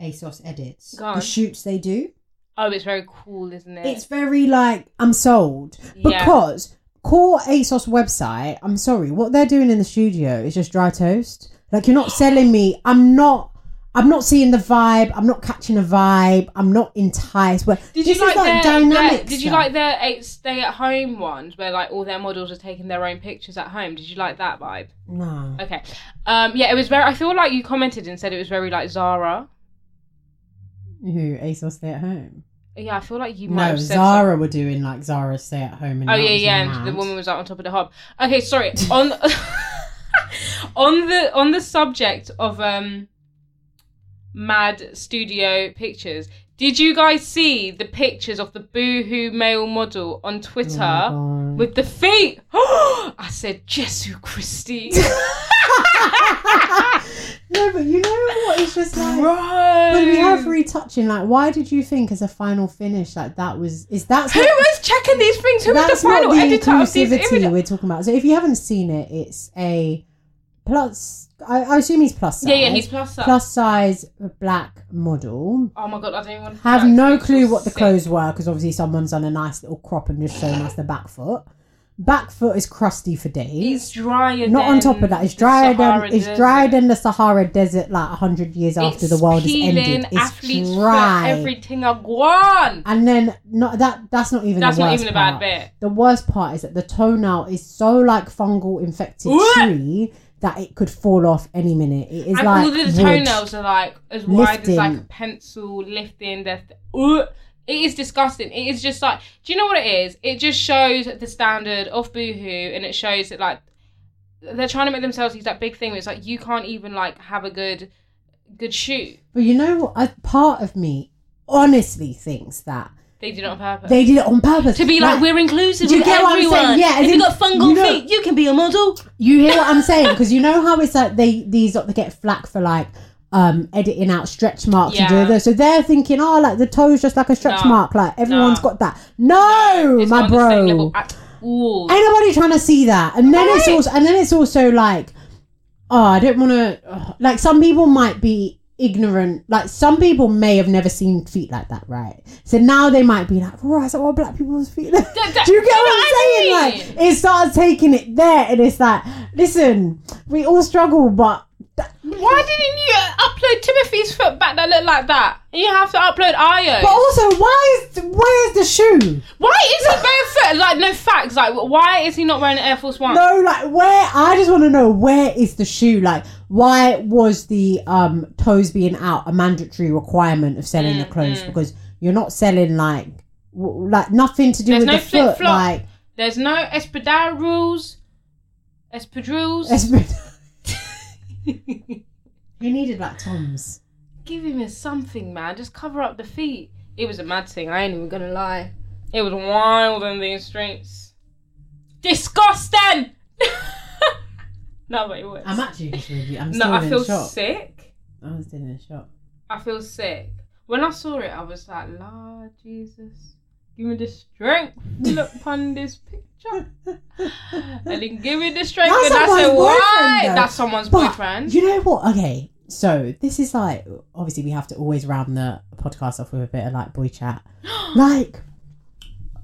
ASOS edits? Go on. The shoots they do. oh, it's very cool, isn't it? It's very like I'm sold Yeah. because core ASOS website. I'm sorry, what they're doing in the studio is just dry toast. Like you're not selling me. I'm not I'm not seeing the vibe. I'm not catching a vibe. I'm not enticed. But Did this you like, is like their, dynamic. their- Did you stuff. like their eight stay at home ones where like all their models are taking their own pictures at home? Did you like that vibe? No. Okay. Um. Yeah, it was very. I feel like you commented and said it was very like Zara. Who ASOS stay at home? Yeah, I feel like you might No, have said Zara were doing like Zara stay at home. And Oh yeah, yeah, and the woman was out on top of the hob. Okay, sorry. On on the on the subject of um mad studio pictures, did you guys see the pictures of the boohoo male model on Twitter Oh with the feet? I said, Jesu Christi. no, but you know what? It's just like. Bro. But we have retouching. Like, why did you think as a final finish like that was? Is that Who was checking these things? Who was the that's final not the editor of these inclusivity images? we're talking about. So if you haven't seen it, it's a plus. I, I assume he's plus size. Yeah, yeah, he's plus size. plus size black model. Oh my god, I don't even want to Have no clue what the sick. clothes were because obviously someone's done a nice little crop and just shown us the back foot. Back foot is crusty for days. It's drier. Not on top of that, it's drier than it's Desert. drier than the Sahara Desert like hundred years after the world has ended. It's dry. everything I want. And then not that that's not even That's the not worst even a bad part. bit. The worst part is that the toenail is so like fungal infected tree that it could fall off any minute. It is and like all the toenails are like as wide as like a pencil lifting. They're th-. It is disgusting. It is just like, do you know what it is? It just shows the standard of Boohoo, and it shows that like they're trying to make themselves these like big thing. Where it's like you can't even like have a good, good shoot. But you know what? A part of me honestly thinks that They did it on purpose. they did it on purpose to be like, we're inclusive Do you get what I'm saying? Yeah, if you got fungal you know- feet, you can be a model. You hear what I'm saying? Because you know how it's like they these they get flack for like um editing out stretch marks and Yeah. do this. So they're thinking, oh, like the toe's just like a stretch No. mark. Like everyone's No. got that. No, It's my not on the same bro. at all. Ain't nobody trying to see that. And then it's also and then it's also like, oh, I don't want to. Like some people might be ignorant. Like some people may have never seen feet like that, right? So now they might be like, right, so what black people's feet? like?" that- Do you get what I'm what I saying? mean? Like it starts taking it there, and it's like, listen, we all struggle, but. Why didn't you upload Timothy's foot back that looked like that? You have to upload Io. But also, why is where's the shoe? Why is he barefoot? Like no facts. Like why is he not wearing an Air Force One? No, like where? I just want to know where is the shoe? Like, why was the um toes being out a mandatory requirement of selling Mm, the clothes? Because you're not selling like w- like nothing to do There's with no the foot. flip-flop. Like, There's no espadrille rules. Espadrilles. you needed that Toms. Give him a something, man. Just cover up the feet. It was a mad thing. I ain't even gonna lie. It was wild in these streets. Disgusting. no, but it was. I'm actually just really. I'm still no, I in feel shock. sick. I was still in shock. I feel sick. When I saw it, I was like, Lord Jesus, give me the strength to look upon this picture. and then give me the strength. That's and I said, why? though. That's someone's But boyfriend. you know what? Okay, so this is like obviously we have to always round the podcast off with a bit of like boy chat. like,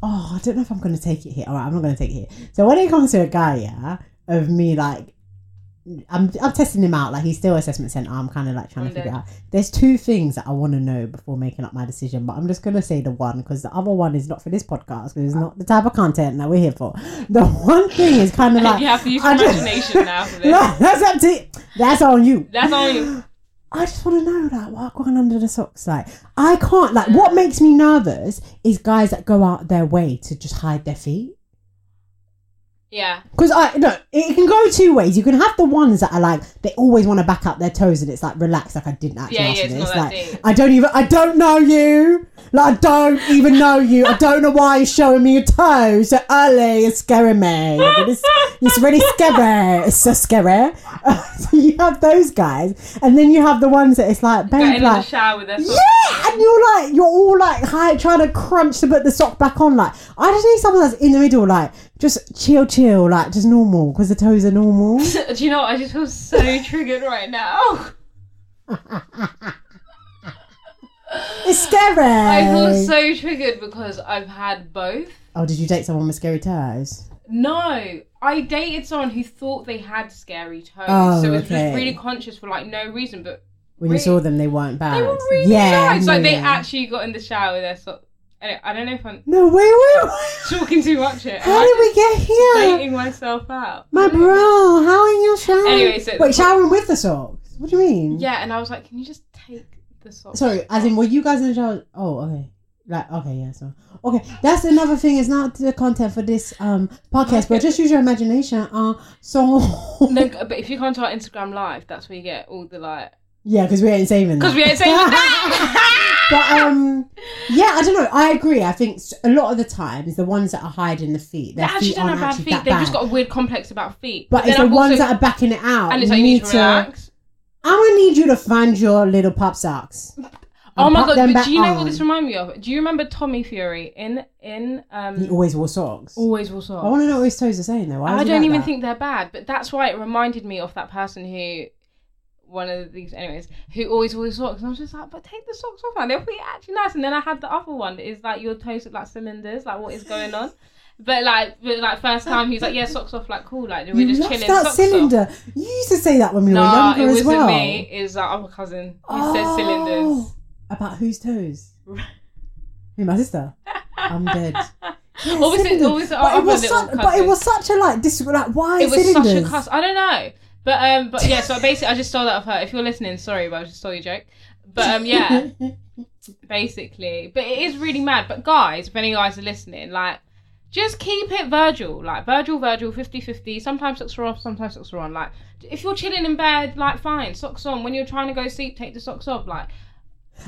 oh, I don't know if I'm going to take it here. All right, I'm not going to take it here. So when it comes to a guy, yeah, of me like. I'm, I'm testing him out like he's still assessment center I'm kind of like trying to Okay. figure out there's two things that I want to know before making up my decision but I'm just gonna say the one because the other one is not for this podcast because it's not the type of content that we're here for the one thing is kind of like you have to use I your just- imagination now for this. no, that's up to that's on you. That's on you. I just want to know like what going under the socks like. I can't like what makes me nervous is guys that go out their way to just hide their feet. Yeah. Because I no, it can go two ways. You can have the ones that are like they always want to back up their toes and it's like relax, like I didn't actually Yeah, ask yeah, for it's this. not that like deep. I don't even I don't know you. Like I don't even know you. I don't know why you're showing me your toes so early. It's scaring me. It's, it's really scary. It's so scary. so you have those guys, and then you have the ones that it's like, babe, in the like shower with yeah, and you're like, you're all like high, trying to crunch to put the sock back on. Like, I just need someone that's in the middle, like, just chill, chill, like, just normal, because the toes are normal. Do you know what? I just feel so triggered right now. It's scary. I feel so triggered because I've had both. oh, did you date someone with scary toes? No, I dated someone who thought they had scary toes, Oh, so it was okay. just really conscious for like no reason. But When you saw them, they weren't bad. They were really yeah, nice. Like they actually got in the shower with their socks. Anyway, I don't know if I'm No, wait, wait, wait. talking too much here. How did we get here? Dating myself out. My bro, how are you showering? Anyway, so- Wait, showering with the socks? What do you mean? Yeah, and I was like, can you just take the socks? Sorry, as in, were you guys in the shower? Oh, okay. Like, okay, yeah, so. Okay, that's another thing. It's not the content for this um podcast, but just use your imagination. Uh, so. No, but if you come to our Instagram live, that's where you get all the like. Yeah, because we ain't saving that. Because we ain't saving that. But um, yeah, I don't know. I agree. I think a lot of the times the ones that are hiding the feet, They their actually feet don't have bad feet. They've bad. just got a weird complex about feet. but it's the I've ones also- that are backing it out. and it's like you need to to. I'm gonna need you to find your little pop socks. Oh my god! them But do you know on. what this reminds me of? Do you remember Tommy Fury in in um? He always wore socks. Always wore socks. I want to know what his toes are saying though. I don't even that? think they're bad, but that's why it reminded me of that person who, one of these, anyways, who always wore socks. And I was just like, but take the socks off, man. They'll be actually nice. And then I had the other one that is like your toes look like cylinders. Like, what is going on? But like, but like first time he was like, yeah, socks off, like cool, like we're You just chilling. that cylinder. You used to say that when we Off. were younger as wasn't well. me. It was like other cousin. He said cylinders. Oh, About whose toes? Me, my sister? I'm dead. Yeah, Or was it- cylinders. was it but, it was such, but it was such a like this like why it was cylinders? such a cuss. I don't know, but um, but yeah. So basically, I just stole that of her. If you're listening, sorry, but I just stole your joke. But um, yeah, basically. But it is really mad. But guys, if any guys are listening, like, just keep it Virgil. Like, Virgil, Virgil, 50 50. Sometimes socks are off, sometimes socks are on. Like, if you're chilling in bed, like, fine, socks on. When you're trying to go sleep, take the socks off. Like,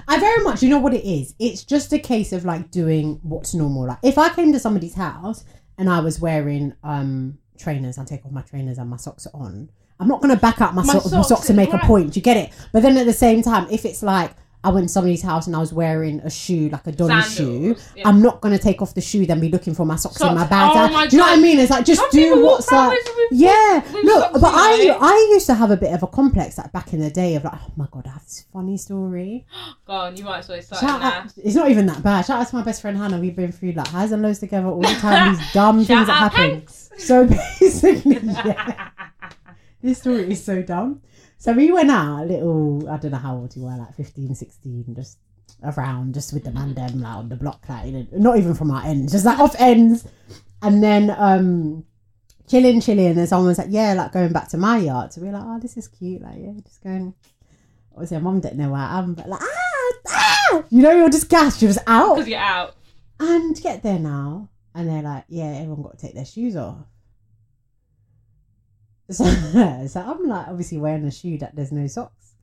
I very much, you know what it is? It's just a case of like doing what's normal. Like if I came to somebody's house and I was wearing um trainers, I take off my trainers and my socks are on. I'm not gonna back up my, My socks, my socks, socks to make right. a point. You get it? But then at the same time, if it's like I went to somebody's house and I was wearing a shoe, like a dolly shoe, yeah. I'm not gonna take off the shoe then be looking for my socks, in my bag. Oh my do you know what I mean? It's like just Some do what's like. Yeah, with look, but I. I used to have a bit of a complex like back in the day of like, oh my god, I have this funny story. go on, you might as well start Shout out, it's not even that bad. Shout out to my best friend Hannah. We've been through like highs and lows together all the time. These dumb things that happen. Hanks. So basically, yeah, this story is so dumb. So we went out a little, I don't know how old you were, like 15, 16, just around, just with the man them like on the block, like, you know, not even from our ends, just like off ends. And then um chilling, chilling, and someone was like, yeah, like going back to my yard. So we are like, oh, this is cute, like, yeah, just going. Obviously, my mum didn't know where I am, but like, ah, ah, you know, you're just gassed. You're just out. Because you're out. And get there now, and they're like, yeah, everyone got to take their shoes off. So, so I'm like, obviously wearing a shoe that there's no socks.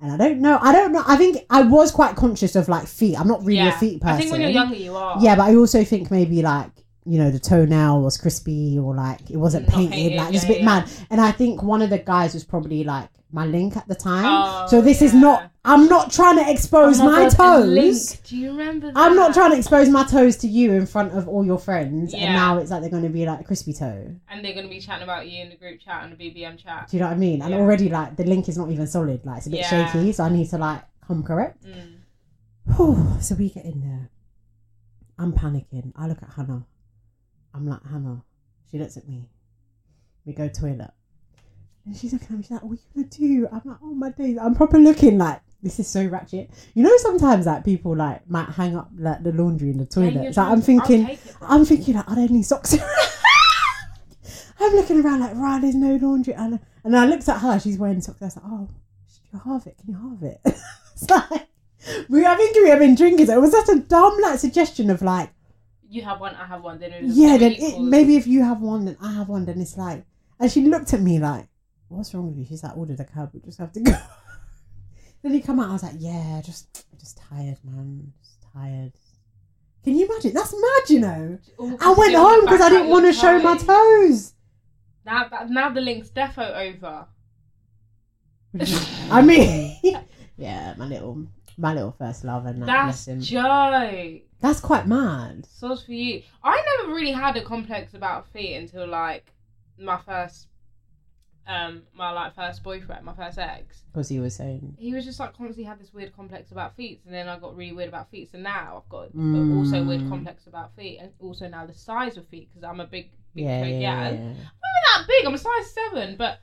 And I don't know, I don't know. I think I was quite conscious of like feet. I'm not really yeah. a feet person. I think when you're younger, you are. Yeah, but I also think maybe like, you know, the toenail was crispy or like it wasn't Not painted, like just a bit yeah. mad. And I think one of the guys was probably like my link at the time. Oh, so this is not, I'm not trying to expose Oh my, God, toes. Do you remember that? I'm not trying to expose my toes to you in front of all your friends, Yeah. and now it's like they're going to be like a crispy toe. And they're going to be chatting about you in the group chat and the BBM chat. Do you know what I mean? And Yeah. already like the link is not even solid; like it's a bit Yeah. shaky, so I need to like come correct. Mm. Whew, so we get in there. I'm panicking. I look at Hannah. I'm like Hannah. She looks at me. We go toilet, and she's looking at me. She's like, "What are you gonna do?" I'm like, "Oh my days!" I'm proper looking like this is so ratchet. You know, sometimes like people like might hang up like the laundry in the toilet. so trying I'm thinking. I'll take it. I'm thinking like, are there any socks? I'm looking around like, right, there's no laundry. And, and I looked at her, she's wearing socks. I was like, oh, you halve it? Can you halve it? it's like, we, I think we have been drinking. So it was such a dumb like suggestion of like, You have one, I have one. Then it yeah, then it, maybe if you have one, then I have one, then it's like, and she looked at me like, what's wrong with you? She's like, order the cab, we just have to go. then he come out, I was like, yeah, just, just tired, man, just tired. Can you imagine? That's mad, you know. All I went home because I didn't want to show my toes. toes. Now, now the link's defo over. I mean, yeah, my little, my little first love, and that That's bless him. joke. That's quite mad. Source for you. I never really had a complex about feet until like my first, um, my like first boyfriend, my first ex. Because he was saying, He was just like constantly had this weird complex about feet, and then I got really weird about feet. So now I've got Mm. also weird complex about feet, and also now the size of feet because I'm a big, big yeah, yeah, yeah, yeah. I'm not that big. I'm a size seven, but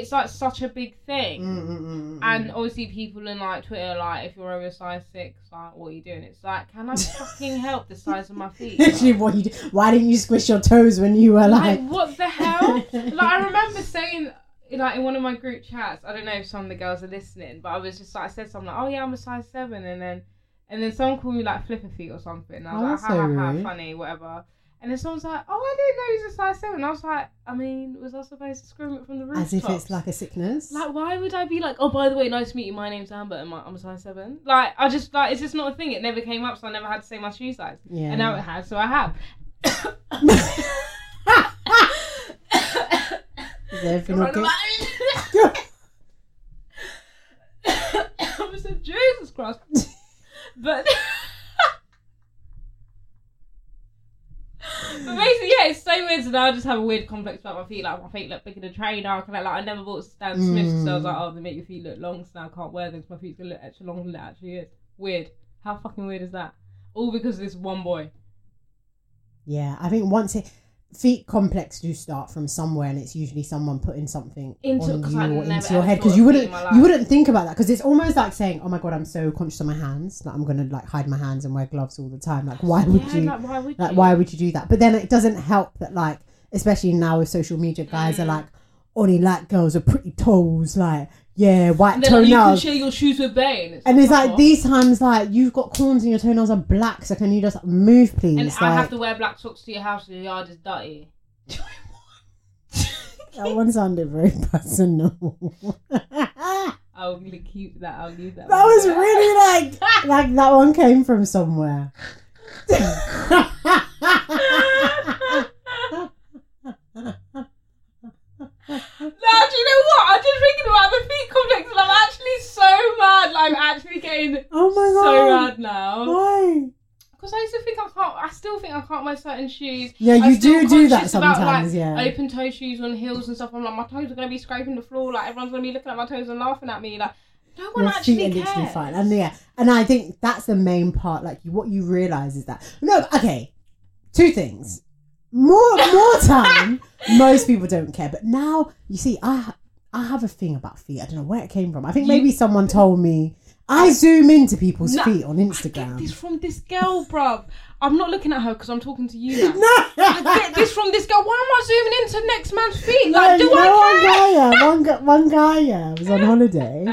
it's like such a big thing. Mm, mm, mm, mm, And obviously, people in like Twitter, are like, if you're over size six, like, what are you doing? It's like, can I fucking help the size of my feet? Literally, what you do? Why didn't you squish your toes when you were like, like? what the hell? like, I remember saying, like, in one of my group chats, I don't know if some of the girls are listening, but I was just like, I said something like, oh yeah, I'm a size seven, and then, and then someone called me like flipper feet or something. And I Oh, was that's like, ha so ha ha, funny, whatever. And then someone's like, oh, I didn't know he was a size seven. I was like, I mean, was I supposed to scream it from the rooftops? As if it's like a sickness. Like, why would I be like, oh, by the way, nice to meet you. My name's Amber, and I'm a size seven. Like, I just like, it's just not a thing. It never came up, so I never had to say my shoe size. yeah. And now it has, so I have. Is everything okay? I said, Jesus Christ. But. But basically, yeah, it's so weird. So now I just have a weird complex about my feet. Like my feet look bigger than a trainer. Can I, like I never bought Stan Smiths because I was like, mm. oh, they make your feet look long, so now I can't wear them. 'cause my feet's gonna look extra long than it actually is. Weird. How fucking weird is that? All because of this one boy. Yeah, I think once it feet complex do start from somewhere, and it's usually someone putting something Into- on you or into your head because you wouldn't you wouldn't think about that because it's almost like saying, "Oh my god, I'm so conscious of my hands that I'm gonna like hide my hands and wear gloves all the time." Like, why would yeah, you? Like, why would Like, you? why would you do that? But then it doesn't help that, like, especially now with social media, guys Mm. are like, only like girls are pretty toes, like, yeah, white And then like, you can share your shoes with Bane. And it's like these times, like you've got corns and your toenails are black. So can you just move, please? And like, I have to wear black socks to your house, and your yard is dirty. That one sounded very personal. I'll li- keep that. I'll leave that. That was really like, like that one came from somewhere. No, do you know what? I'm just thinking about the feet complex, and I'm actually so mad. Like, I'm actually getting oh my god, so mad now. Why? Because I used to think I can't. I still think I can't wear certain shoes. Yeah, you do do that conscious about, sometimes. like, yeah. Open toe shoes on heels and stuff. I'm like, my toes are gonna be scraping the floor. Like everyone's gonna be looking at my toes and laughing at me. Like no one Your actually feet are cares. literally fine, and yeah, and I think that's the main part. Like you, what you realize is that no, okay, two things. More, more time, most people don't care, but now you see, I, I have a thing about feet. I don't know where it came from. I think maybe someone told me. I zoom into people's No, feet on I get Instagram. this from this girl, bruv. I'm not looking at her because I'm talking to you now. No, I get this from this girl. Why am I zooming into next man's feet? Like, do you know I one guy, yeah, one, gu- one guy, yeah, was on holiday,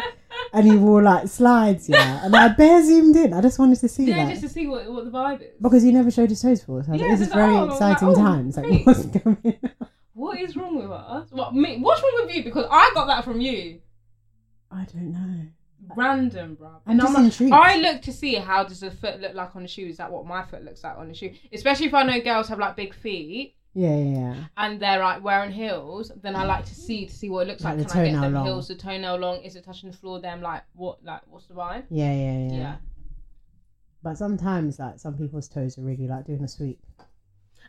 and he wore like slides, yeah, and I bare zoomed in. I just wanted to see Yeah, that. just to see what, what the vibe is. Because he never showed his toes for us. I was Yeah, like, this is very oh, like, exciting oh, times. Like, great. what's going on? What is wrong with us? What me? What's wrong with you? Because I got that from you. I don't know. Random, bro. I'm just like-. I look to see how does the foot look like on the shoe. Is that what my foot looks like on the shoe? Especially if I know girls have like big feet Yeah, yeah, yeah. and they're like wearing heels, then I like to see to see what it looks Like like. the Can I get them long. heels, the toenail long? Is it touching the floor? Them like what? Like what's the vibe? Yeah, yeah, yeah. Yeah. But sometimes, like, some people's toes are really like doing a sweep.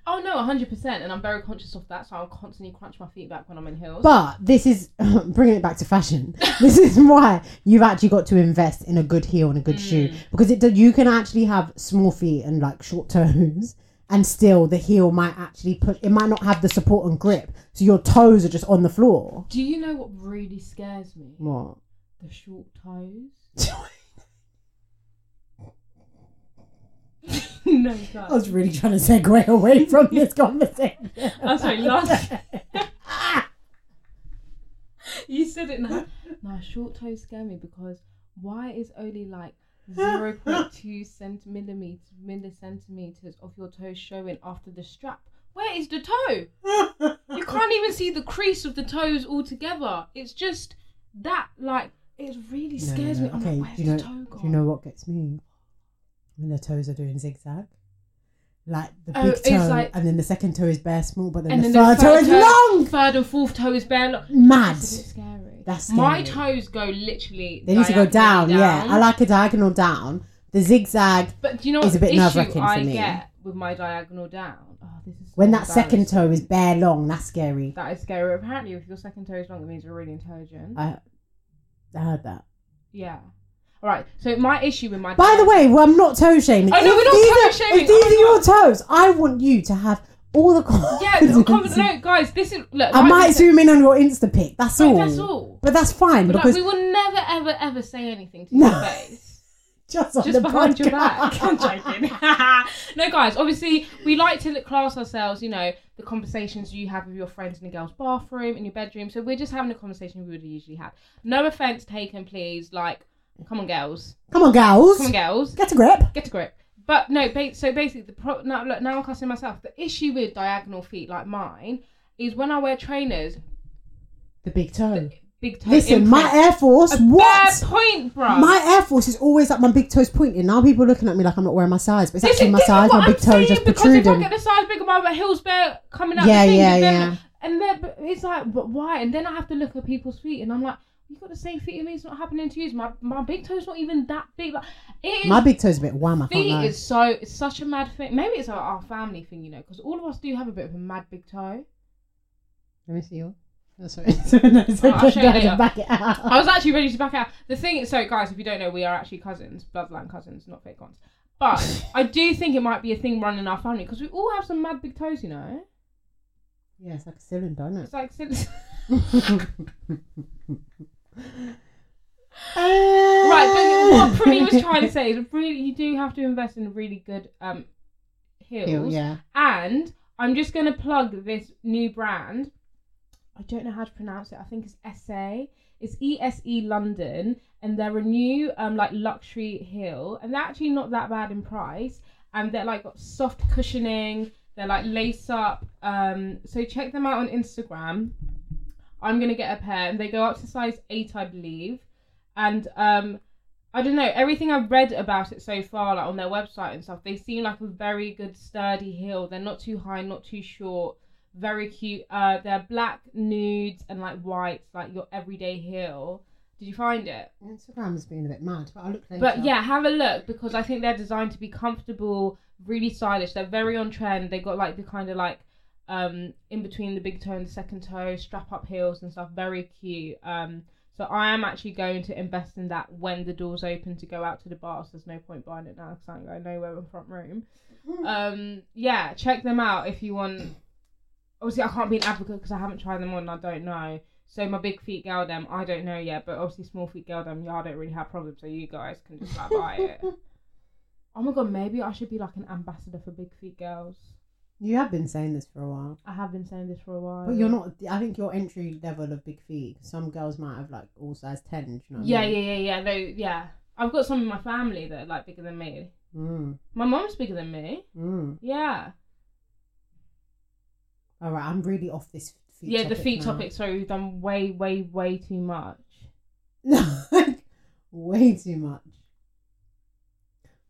Oh no, hundred percent, and I'm very conscious of that, so I'll constantly crunch my feet back when I'm in heels. But this is bringing it back to fashion. this is why you've actually got to invest in a good heel and a good shoe Mm. because it you can actually have small feet and like short toes, and still the heel might actually push. It might not have the support and grip, so your toes are just on the floor. Do you know what really scares me? What? The short toes. No, I was really trying to segue away from this conversation. I'm sorry, last. you said it now. Now, short toes scare me because why is only like 0.2 cent millimeters, millicentimeters of your toe showing after the strap? Where is the toe? You can't even see the crease of the toes altogether. It's just that, like, it really No, no, scares no. me. I'm Okay, like, where's do you know? the toe gone? Do you know what gets me? When the toes are doing zigzag. Like the Oh, big it's toe, like- and then the second toe is bare small, but then and the then third toe is long. Third and fourth toe is bare. Lo- Mad. That's scary. That's My toes go literally. They need to go down, diagonally Yeah, I like a diagonal down. The zigzag But you know It's what a bit nerve-wracking issue for I me. get with my diagonal down? Oh, this is so when that second toe is bare long. That's scary. That is scary. Apparently, if your second toe is long, it means you're really intelligent. I, I heard that. yeah. All right. So my issue with my. By the way, well, I'm not toe shaming. Oh, no, we're not toe shaming. If these Oh, are your toes, I want you to have all the comments. Yeah, no, comment, no, guys, this is look. I like might zoom in on your Insta pic. That's all. that's all. But that's fine But like, because we will never, ever, ever say anything to No. your face. just on Just the behind your back. I'm joking. no, guys, obviously, we like to class ourselves, you know, the conversations you have with your friends in the girls' bathroom, in your bedroom. So we're just having a conversation we would usually have. No offense taken, please. Like, come on, girls. Come on, girls. Come on, girls. Get a grip. Get a grip. But no, ba- so basically, the pro- now, look, now I'm cussing myself. The issue with diagonal feet like mine is when I wear trainers, The big toe. big toe. Listen, my imprint. Air Force. A What? Bad point, bro. My Air Force is always like my big toes pointing. Now people are looking at me like I'm not wearing my size, but it's actually my size. My big toe is just because if I protruding. get the size bigger, my heels bare coming out. Yeah, the thing, yeah, but then, yeah. And then but it's like, but why? And then I have to look at people's feet, and I'm like, you got the same feet as me. It's not happening to you. My my big toe's not even that big. Like, it is. My big toe's a bit wham. I can't feet is so it's such a mad thing. Maybe it's our, our family thing, you know, because all of us do have a bit of a mad big toe. Let me see you. Oh, sorry. sorry, no, sorry, Oh, I'll show you later. back it out. I was actually ready to back out. The thing is, so guys, if you don't know, we are actually cousins, bloodline cousins, not fake ones. But I do think it might be a thing running in our family because we all have some mad big toes, you know. Yeah, it's like a cylinder, isn't it? It's like since right, but what Pretty was trying to say is really you do have to invest in really good um heels. Heel, yeah. And I'm just gonna plug this new brand. I don't know how to pronounce it. I think it's SA. It's ESE London, and they're a new um like luxury heel, and they're actually not that bad in price. And they're like got soft cushioning. They're like lace up. Um, so check them out on Instagram. I'm gonna get a pair, and they go up to size eight, I believe. And um, I don't know. Everything I've read about it so far, like on their website and stuff, they seem like a very good sturdy heel. They're not too high, not too short. Very cute. Uh, they're black nudes and like whites, like your everyday heel. Did you find it? Instagram has been a bit mad, but I'll look later. But yeah, have a look because I think they're designed to be comfortable, really stylish. They're very on trend. They've got like the kind of like um in between the big toe and the second toe, strap up heels and stuff. Very cute. Um, so I am actually going to invest in that when the doors open to go out to the bars. So there's no point buying it now because I ain't going nowhere in front room. Um, yeah, check them out if you want. Obviously, I can't be an advocate because I haven't tried them on. I don't know. So my big feet girl them, I don't know yet. But obviously, small feet girl them, yeah, I don't really have problems. So you guys can just like buy it. Oh my god, maybe I should be like an ambassador for big feet girls. You have been saying this for a while. I have been saying this for a while. But you're not. I think your entry level of big feet. Some girls might have like all size ten. Do you know? What Yeah, I mean? yeah, yeah, yeah. No, yeah. I've got some in my family that are like bigger than me. Mm, My mom's bigger than me. mm. Yeah. All right, I'm really off this. Feet yeah, the feet now. topic. Sorry, we've done way, way, way too much. way too much.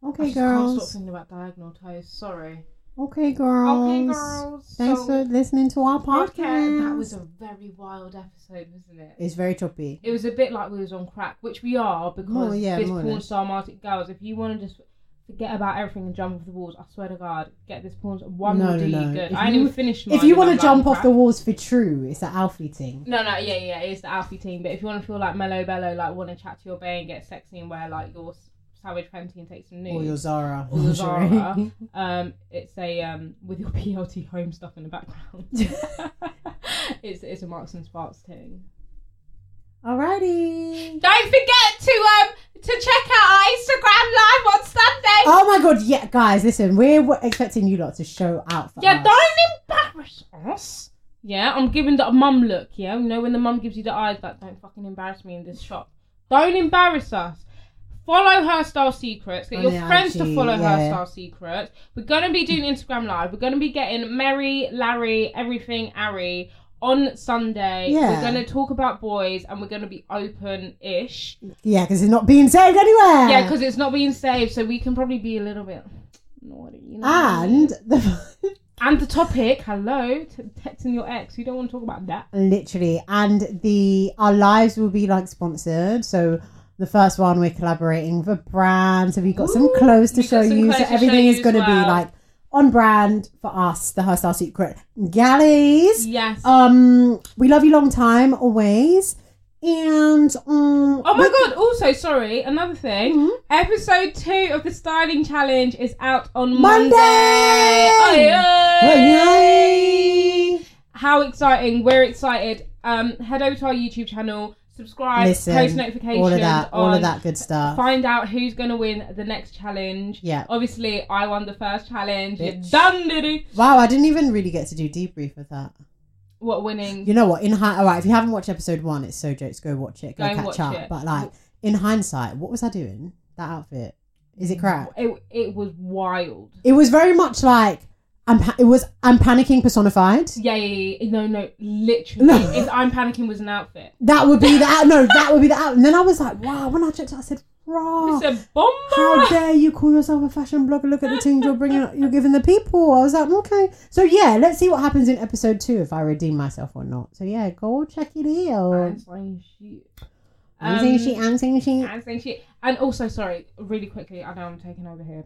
I Okay, just can't stop thinking about diagonal toes. Sorry. Okay, girls. Okay, girls. Thanks so, for listening to our podcast. podcast. That was a very wild episode, wasn't it? It's very choppy. It was a bit like we was on crack, which we are because More, yeah, this porn star Martic girls. If you want to just forget about everything and jump off the walls, I swear to God, get this porn. One No, do no, no. good. If I even finished. If you want to jump off the walls for true, it's the Alfie thing. No, no, yeah, yeah, it's the Alfie team. But if you want to feel like mellow bellow, like want to chat to your bae and get sexy and wear like your Savage Fenty and take some nudes, Or your Zara. or your. Zara, um, it's a um with your PLT home stuff in the background. it's it's a Marks and Sparks thing. Alrighty. Don't forget to um to check out our Instagram live on Sunday. Oh my god, yeah, guys, listen, we're w- expecting you lot to show out for yeah, us. don't embarrass us. Yeah, I'm giving the mum look. Yeah, you know when the mum gives you the eyes, like don't fucking embarrass me in this shop. Don't embarrass us. Follow her style secrets. Get On your friends to follow her style secrets. We're gonna be doing Instagram live. We're gonna be getting Mary, Larry, everything, Ari on Sunday. Yeah. We're gonna talk about boys and we're gonna be open-ish. Yeah, because it's not being saved anywhere. Yeah, because it's not being saved, so we can probably be a little bit naughty. You know what I mean? And the, and the topic, hello, t- texting your ex. You don't want to talk about that. literally, and the our lives will be like sponsored. So the first one we're collaborating with a brand. So we've got some clothes to show you. So everything you is going to be like on brand for us, the Her Style Secret galleys. Yes. Um, we love you long time always. And um, Oh my god! Also, sorry, another thing. Mhm. Episode two of the styling challenge is out on Monday! Monday. Aye, aye. Yay! How exciting! We're excited. Um, head over to our YouTube channel, subscribe, Listen, post notifications, all of that, all on- of that good stuff. Find out who's gonna win the next challenge. Yeah. Obviously, I won the first challenge. Bitch. done did it. Wow, I didn't even really get to do debrief with that. What winning? You know what? In hi- all right, if you haven't watched episode one, it's so jokes. Go watch it. Go, Go catch up. it. But like in hindsight, what was I doing? That outfit is it crap? It, it was wild. It was very much like I'm. Pa- it was I'm panicking personified. Yeah, yeah, yeah. No, no, literally. No. If I'm panicking was an outfit. That would be the out. No, that would be the out. And then I was like, wow. When I checked, it, I said, raw. It's a bomber. How dare you call yourself a fashion blogger? Look at the things you're bringing, you're giving the people. I was like, okay. So yeah, let's see what happens in episode two if I redeem myself or not. So yeah, go check it out. I'm saying shit. I'm saying Um, shit. I'm saying shit. I'm saying shit. And also, sorry, really quickly, I know I'm taking over here.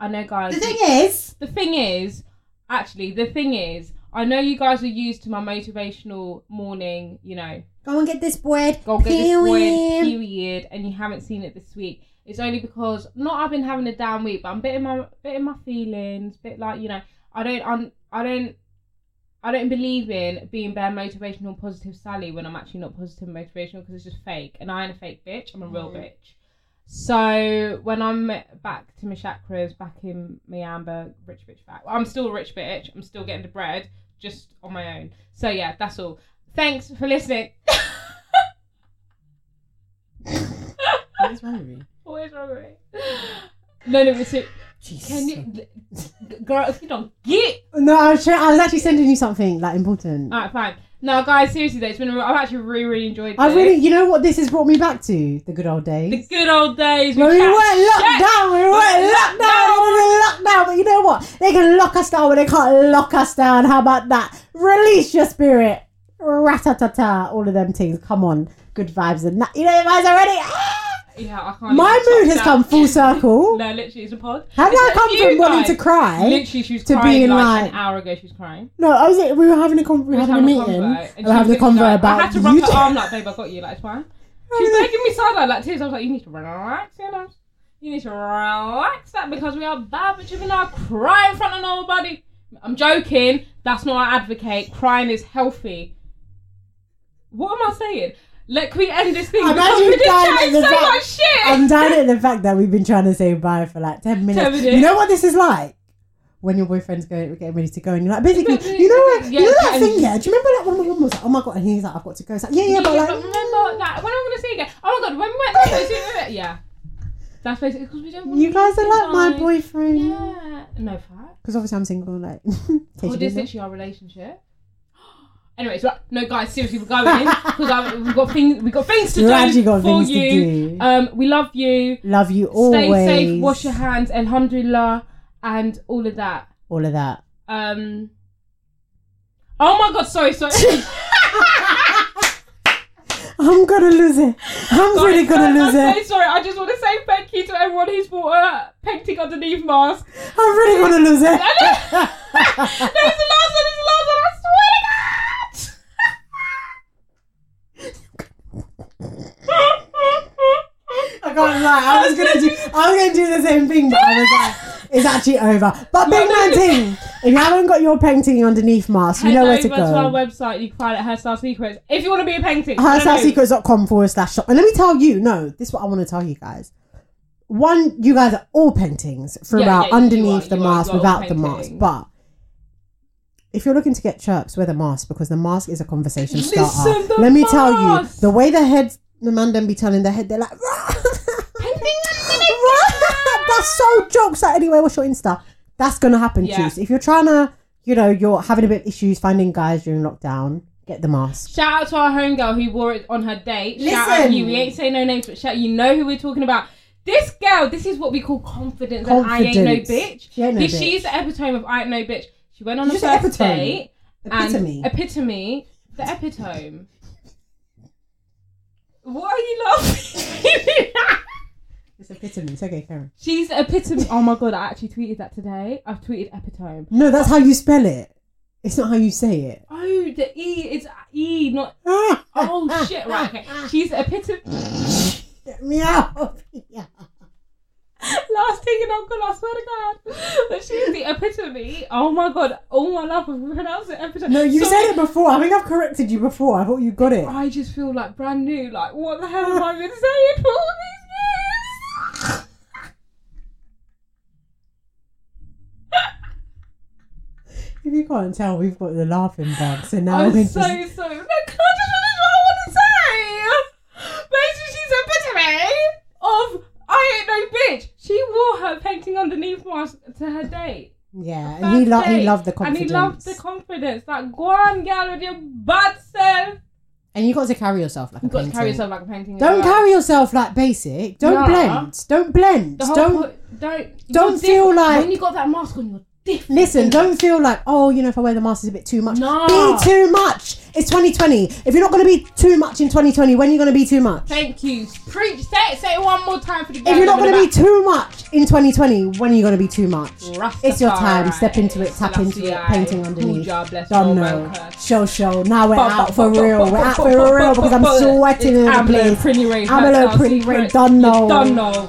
I know, guys. The thing is, the thing is, actually, the thing is, I know you guys are used to my motivational morning, you know, go and get this bread. go get this boy Period. and you haven't seen it this week. It's only because not I've been having a down week, but I'm bit in my bit in my feelings, bit like you know, I don't I'm, I don't I don't believe in being bare motivational positive Sally when I'm actually not positive and motivational because it's just fake, and I ain't a fake bitch. I'm a real Mm. bitch. So when I'm back to my chakras, back in my amber rich bitch back, I'm still a rich bitch. I'm still getting the bread, just on my own. So yeah, that's all. Thanks for listening. What is wrong with me? What is wrong with me? No, no, but ser- Jesus. can you, girl? If you don't get, No, I was, trying, I was actually sending you something like important. all right, fine. No, guys, seriously though, it's been. A, I've actually really, really enjoyed. I really, you know what this has brought me back to? The good old days. the good old days. We chat weren't locked down, we weren't locked down, we were locked down. But you know what? They can lock us down, but they can't lock us down. How about that? Release your spirit. Ratatata. All of them things. Come on. Good vibes and that. You know, you guys already. Ah! Yeah, I can't. My even mood has that. come full circle. No, literally, it's a pod. How did I like come you from wanting to cry? Literally, she was to crying being like, like- an hour ago. She was crying. No, I was. We were having a con- we We were was having a meeting. convo, and We she were having a was convo like- about I had to you. rub her arm like, babe, I got you. Like, it's fine. She's making me sound like, like tears. I was like, you need to relax, you know. You need to relax that because we are bad bitches. We're not cry in front of nobody. I'm joking. That's not what I advocate. Crying is healthy. What am I saying? Can we end this thing? I'm because actually we've been dying at the so fact- much shit. I'm down at the fact that we've been trying to say bye for like 10 minutes. 10 minutes. You know what this is like? When your boyfriend's going, getting ready to go, and you're like, basically, you know what? yeah, you know that thing, yeah? Do you remember like when my mum was like, oh my god, and he's like, I've got to go. It's like, yeah, yeah, but like, remember that when I'm gonna see again. Oh my god, when we went to yeah. That's basically because we don't. want you guys are like my boyfriend. Yeah. No fact. Because obviously I'm single, like. Well, this is our relationship. Anyways, right, no, guys, seriously, we're going in because we've got things. We've got things to You've do got for things you. to do. Um, we love you. Love you always. Stay safe. Wash your hands. Alhamdulillah, and all of that. All of that. Um. Oh my God! Sorry, sorry. I'm gonna lose it. I'm really gonna lose I'm it. so sorry. I just want to say thank you to everyone who's bought a painting underneath mask. I'm really gonna lose it. That's the last one. It's the last one. I swear to God. I can't lie. I was gonna do. I was gonna do the same thing, but I was like, it's actually over. But big man. If you haven't got your painting underneath mask, you know where to over to our website. You can find it at Her Style Secrets. If you want to be a painting. Hairstylesecrets.com forward slash shop. And let me tell you, no, this is what I want to tell you guys. One, you guys are all paintings throughout yeah, you underneath are, the mask, you are all without the mask. But if you're looking to get chirps, wear the mask because the mask is a conversation Listen, starter. the Let me tell you, the way the heads, the man them be telling their head, they're like, that's so jokes. Like, anyway, what's your Insta? That's gonna happen Yeah. too. So if you're trying to, you know, you're having a bit of issues finding guys during lockdown, get the mask. Shout out to our homegirl who wore it on her date. Shout out to you. We ain't saying no names, but shout. You know who we're talking about. This girl. This is what we call confidence. And I ain't no bitch. She ain't no bitch. She's the epitome of I ain't no bitch. She went on Did a first epitome? date. Epitome. And epitome. The epitome. What are you laughing? It's epitome. It's okay, Karen. She's the epitome. Oh my god! I actually tweeted that today. I've tweeted epitome. No, that's how you spell it. It's not how you say it. Oh, the E is E, not. Ah! Oh shit! Right, okay. She's the epitome. Get me out. Yeah. Last thing in Uncle, I swear to God. But she's the epitome. Oh my God! All my life I've pronounced it epitome. No, you So- said it before. I think I've corrected you before. I thought you got it. I just feel like brand new. Like, what the hell have I been saying for all these years? If you can't tell, we've got the laughing bug. So now I'm we're so just... sorry. No, I just finished what I want to say. Basically, she's a epitome of I ain't no bitch. She wore her painting underneath mask to her date. Yeah, and he, lo- he loved the confidence. And he loved the confidence. Like, go on, girl, with your bad self. And you got to carry yourself like a You've got to carry yourself like a painting. Don't well. carry yourself like basic. Don't Nah. blend. Don't blend. Don't po- don't don't feel different. like- when you got that mask on, you're different. listen. Don't feel like oh, you know, if I wear the mask, it's a bit too much. Nah. Be too much. It's 2020. If you're not going to be too much in 2020, when are you going to be too much? Thank you. Preach. Say it. Say it one more time for the. If you're not going to be too much in 2020, when are you going to be too much? It's your time. Step into it. Tap into it. Painting underneath. Don't know. Show, show. Now we're out for real. We're out for real because I'm sweating in the place. Pretty Ray. I'm a little pretty Ray. Don't know. Don't know.